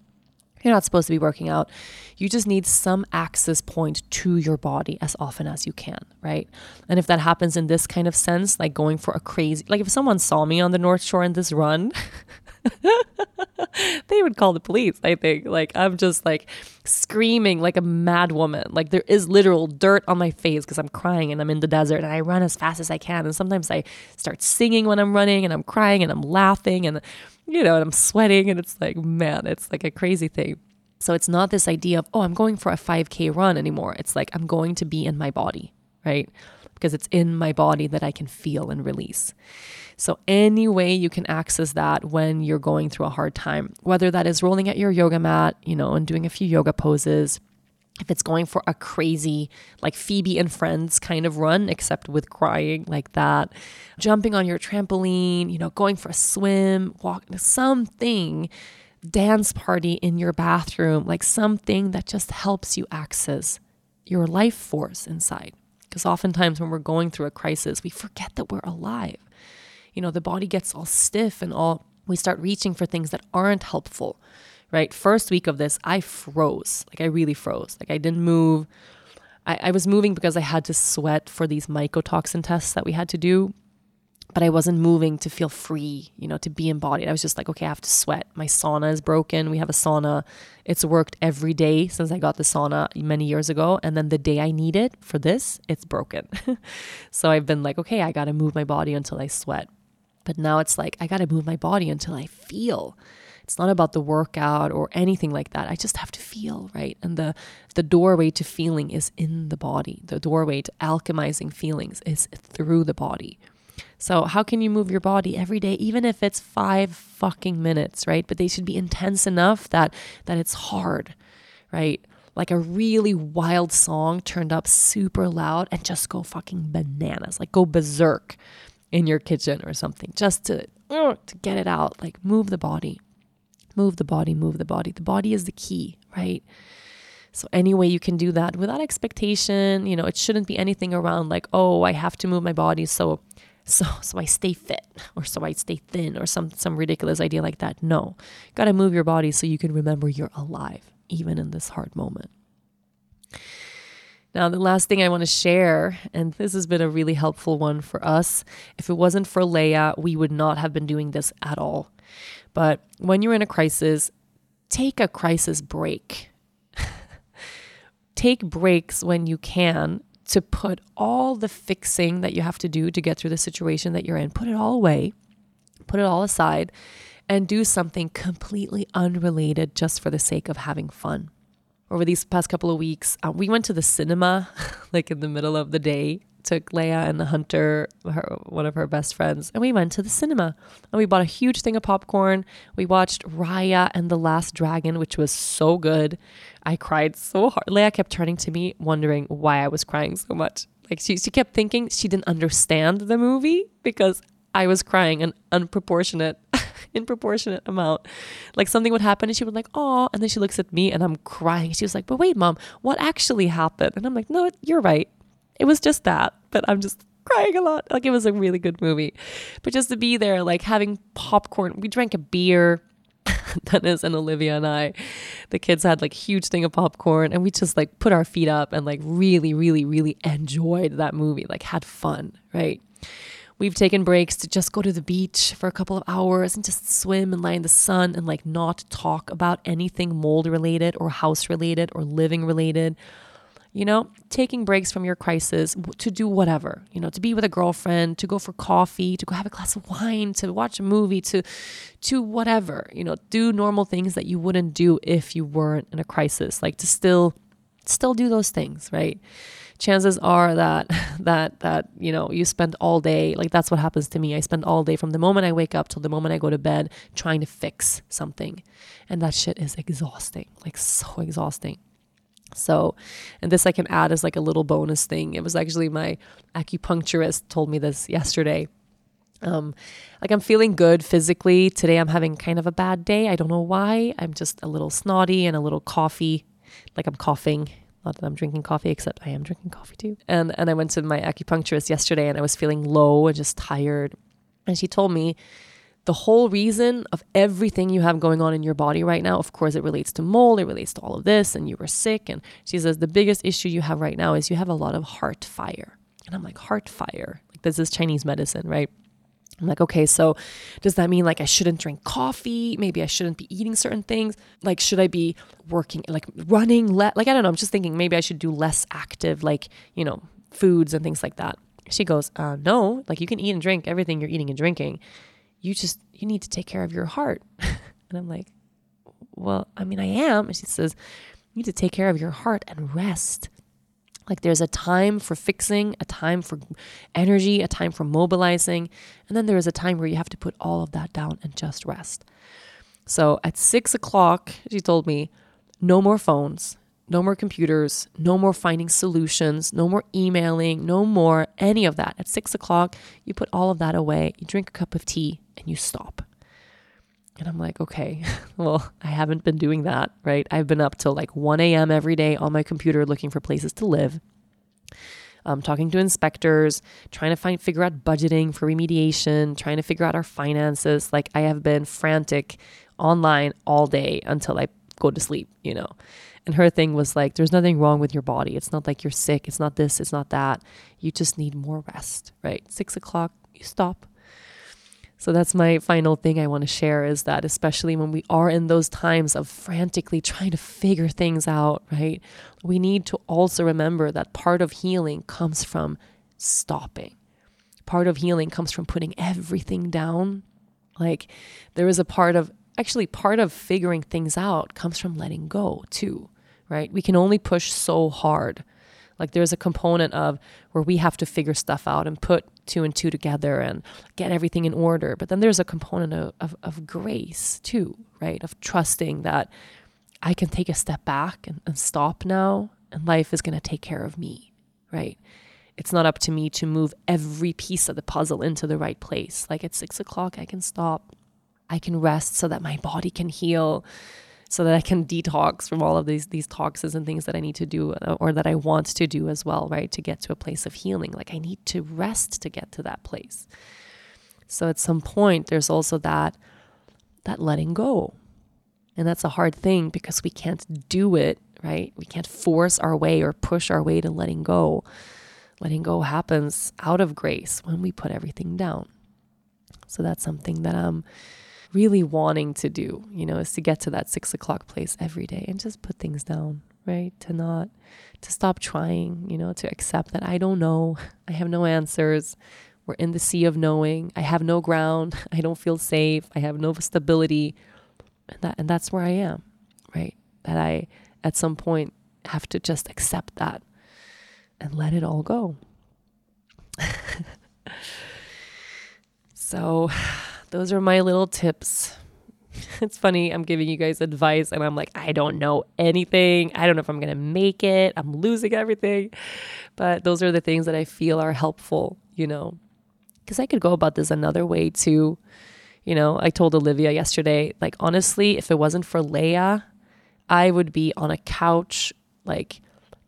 you're not supposed to be working out. You just need some access point to your body as often as you can, right? And if that happens in this kind of sense, like going for a crazy, like if someone saw me on the North Shore in this run, they would call the police, I think. Like I'm just like screaming like a mad woman. Like there is literal dirt on my face because I'm crying and I'm in the desert and I run as fast as I can. And sometimes I start singing when I'm running and I'm crying and I'm laughing and you know, and I'm sweating and it's like, man, it's like a crazy thing. So it's not this idea of, oh, I'm going for a 5K run anymore. It's like I'm going to be in my body, right? Because it's in my body that I can feel and release. So, any way you can access that when you're going through a hard time, whether that is rolling at your yoga mat, you know, and doing a few yoga poses, if it's going for a crazy, like Phoebe and Friends kind of run, except with crying like that, jumping on your trampoline, you know, going for a swim, walk, something, dance party in your bathroom, like something that just helps you access your life force inside. Because oftentimes when we're going through a crisis, we forget that we're alive. You know, the body gets all stiff and all, we start reaching for things that aren't helpful right? First week of this, I froze. Like I really froze. Like I didn't move. I, I was moving because I had to sweat for these mycotoxin tests that we had to do but I wasn't moving to feel free, you know, to be embodied. I was just like, okay, I have to sweat. My sauna is broken. We have a sauna. It's worked every day since I got the sauna many years ago. And then the day I need it for this, it's broken. so I've been like, okay, I got to move my body until I sweat. But now it's like, I got to move my body until I feel. It's not about the workout or anything like that. I just have to feel, right? And the the doorway to feeling is in the body. The doorway to alchemizing feelings is through the body. So, how can you move your body every day, even if it's five fucking minutes, right? But they should be intense enough that that it's hard, right? Like a really wild song turned up super loud and just go fucking bananas, like go berserk in your kitchen or something, just to uh, to get it out. Like move the body, move the body, move the body. The body is the key, right? So any way you can do that without expectation, you know, it shouldn't be anything around like, oh, I have to move my body so so so I stay fit or so I stay thin or some some ridiculous idea like that. No. You got to move your body so you can remember you're alive even in this hard moment. Now, the last thing I want to share, and this has been a really helpful one for us. If it wasn't for Lea, we would not have been doing this at all. But when you're in a crisis, take a crisis break. take breaks when you can to put all the fixing that you have to do to get through the situation that you're in, put it all away, put it all aside, and do something completely unrelated just for the sake of having fun. Over these past couple of weeks, uh, we went to the cinema like in the middle of the day took Lea and the hunter, her, one of her best friends, and we went to the cinema. And we bought a huge thing of popcorn. We watched Raya and the Last Dragon, which was so good. I cried so hard. Lea kept turning to me, wondering why I was crying so much. Like she, she kept thinking she didn't understand the movie because I was crying an unproportionate, in proportionate amount. Like something would happen and she would like, oh, and then she looks at me and I'm crying. She was like, but wait, mom, what actually happened? And I'm like, no, you're right. It was just that, but I'm just crying a lot. Like it was a really good movie. But just to be there, like having popcorn, we drank a beer. Dennis and Olivia and I, the kids had like huge thing of popcorn and we just like put our feet up and like really, really, really enjoyed that movie, like had fun, right? We've taken breaks to just go to the beach for a couple of hours and just swim and lie in the sun and like not talk about anything mold related or house related or living related you know, taking breaks from your crisis to do whatever, you know, to be with a girlfriend, to go for coffee, to go have a glass of wine, to watch a movie, to to whatever, you know, do normal things that you wouldn't do if you weren't in a crisis, like to still still do those things, right? Chances are that that that, you know, you spend all day, like that's what happens to me. I spend all day from the moment I wake up till the moment I go to bed trying to fix something. And that shit is exhausting, like so exhausting. So, and this I can add as like a little bonus thing. It was actually my acupuncturist told me this yesterday. Um, like I'm feeling good physically. Today I'm having kind of a bad day. I don't know why. I'm just a little snotty and a little coffee, like I'm coughing. Not that I'm drinking coffee, except I am drinking coffee too. And and I went to my acupuncturist yesterday and I was feeling low and just tired. And she told me the whole reason of everything you have going on in your body right now, of course, it relates to mold, it relates to all of this, and you were sick. And she says, the biggest issue you have right now is you have a lot of heart fire. And I'm like, heart fire? Like, this is Chinese medicine, right? I'm like, okay, so does that mean like I shouldn't drink coffee? Maybe I shouldn't be eating certain things? Like, should I be working, like running? Le- like, I don't know. I'm just thinking maybe I should do less active, like, you know, foods and things like that. She goes, uh, no, like you can eat and drink everything you're eating and drinking you just you need to take care of your heart and i'm like well i mean i am and she says you need to take care of your heart and rest like there's a time for fixing a time for energy a time for mobilizing and then there is a time where you have to put all of that down and just rest so at six o'clock she told me no more phones no more computers, no more finding solutions, no more emailing, no more any of that. At six o'clock, you put all of that away, you drink a cup of tea, and you stop. And I'm like, okay, well, I haven't been doing that, right? I've been up till like 1 a.m. every day on my computer looking for places to live. Um, talking to inspectors, trying to find figure out budgeting for remediation, trying to figure out our finances. Like I have been frantic online all day until I go to sleep, you know. And her thing was like, there's nothing wrong with your body. It's not like you're sick. It's not this. It's not that. You just need more rest, right? Six o'clock, you stop. So that's my final thing I want to share is that, especially when we are in those times of frantically trying to figure things out, right? We need to also remember that part of healing comes from stopping. Part of healing comes from putting everything down. Like there is a part of, actually, part of figuring things out comes from letting go too, right? We can only push so hard. Like there's a component of where we have to figure stuff out and put two and two together and get everything in order. But then there's a component of, of, of grace too, right? Of trusting that I can take a step back and, and stop now and life is going to take care of me, right? It's not up to me to move every piece of the puzzle into the right place. Like at six o'clock, I can stop. I can rest so that my body can heal so that I can detox from all of these these toxins and things that I need to do uh, or that I want to do as well, right? To get to a place of healing. Like I need to rest to get to that place. So at some point there's also that that letting go. And that's a hard thing because we can't do it, right? We can't force our way or push our way to letting go. Letting go happens out of grace when we put everything down. So that's something that I'm really wanting to do, you know, is to get to that six o'clock place every day and just put things down, right? To not, to stop trying, you know, to accept that I don't know, I have no answers. We're in the sea of knowing. I have no ground. I don't feel safe. I have no stability. And that and that's where I am, right? That I at some point have to just accept that and let it all go. so those are my little tips. It's funny, I'm giving you guys advice and I'm like, I don't know anything. I don't know if I'm going to make it. I'm losing everything. But those are the things that I feel are helpful, you know, because I could go about this another way too. You know, I told Olivia yesterday, like, honestly, if it wasn't for Lea, I would be on a couch, like,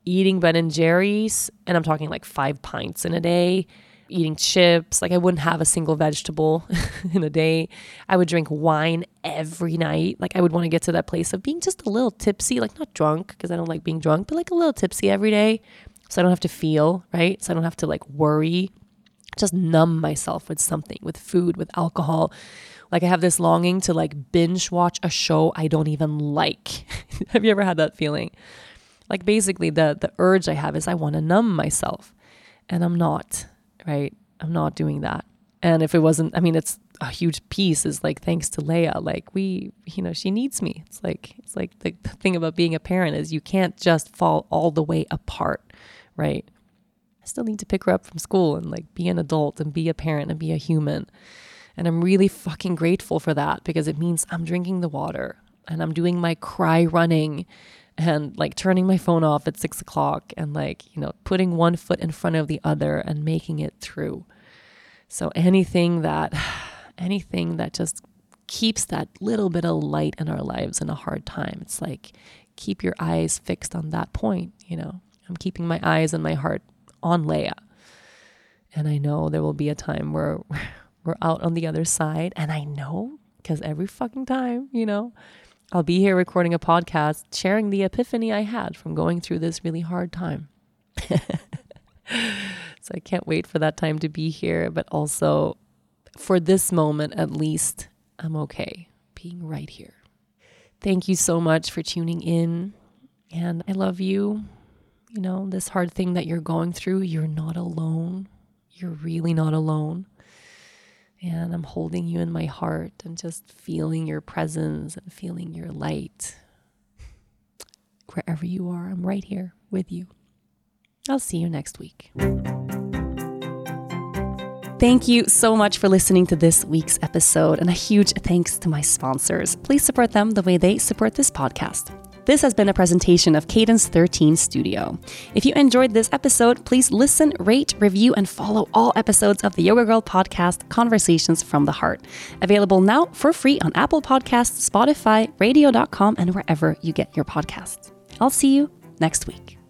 eating Ben and Jerry's, and I'm talking like five pints in a day eating chips. Like I wouldn't have a single vegetable in a day. I would drink wine every night. Like I would want to get to that place of being just a little tipsy, like not drunk because I don't like being drunk, but like a little tipsy every day. So I don't have to feel, right? So I don't have to like worry. Just numb myself with something, with food, with alcohol. Like I have this longing to like binge watch a show I don't even like. have you ever had that feeling? Like basically the the urge I have is I want to numb myself and I'm not right? I'm not doing that. And if it wasn't, I mean, it's a huge piece is like thanks to Lea. Like we, you know, she needs me. It's like it's like the, the thing about being a parent is you can't just fall all the way apart, right? I still need to pick her up from school and like be an adult and be a parent and be a human. And I'm really fucking grateful for that because it means I'm drinking the water and I'm doing my cry running and like turning my phone off at six o'clock and like, you know, putting one foot in front of the other and making it through. So anything that, anything that just keeps that little bit of light in our lives in a hard time, it's like keep your eyes fixed on that point, you know. I'm keeping my eyes and my heart on Lea. And I know there will be a time where we're out on the other side. And I know because every fucking time, you know, I'll be here recording a podcast sharing the epiphany I had from going through this really hard time. so I can't wait for that time to be here, but also for this moment at least, I'm okay being right here. Thank you so much for tuning in. And I love you. You know, this hard thing that you're going through, you're not alone. You're really not alone. And I'm holding you in my heart and just feeling your presence and feeling your light. Wherever you are, I'm right here with you. I'll see you next week. Thank you so much for listening to this week's episode, and a huge thanks to my sponsors. Please support them the way they support this podcast. This has been a presentation of Cadence 13 Studio. If you enjoyed this episode, please listen, rate, review, and follow all episodes of the Yoga Girl podcast, Conversations from the Heart. Available now for free on Apple Podcasts, Spotify, radio.com, and wherever you get your podcasts. I'll see you next week.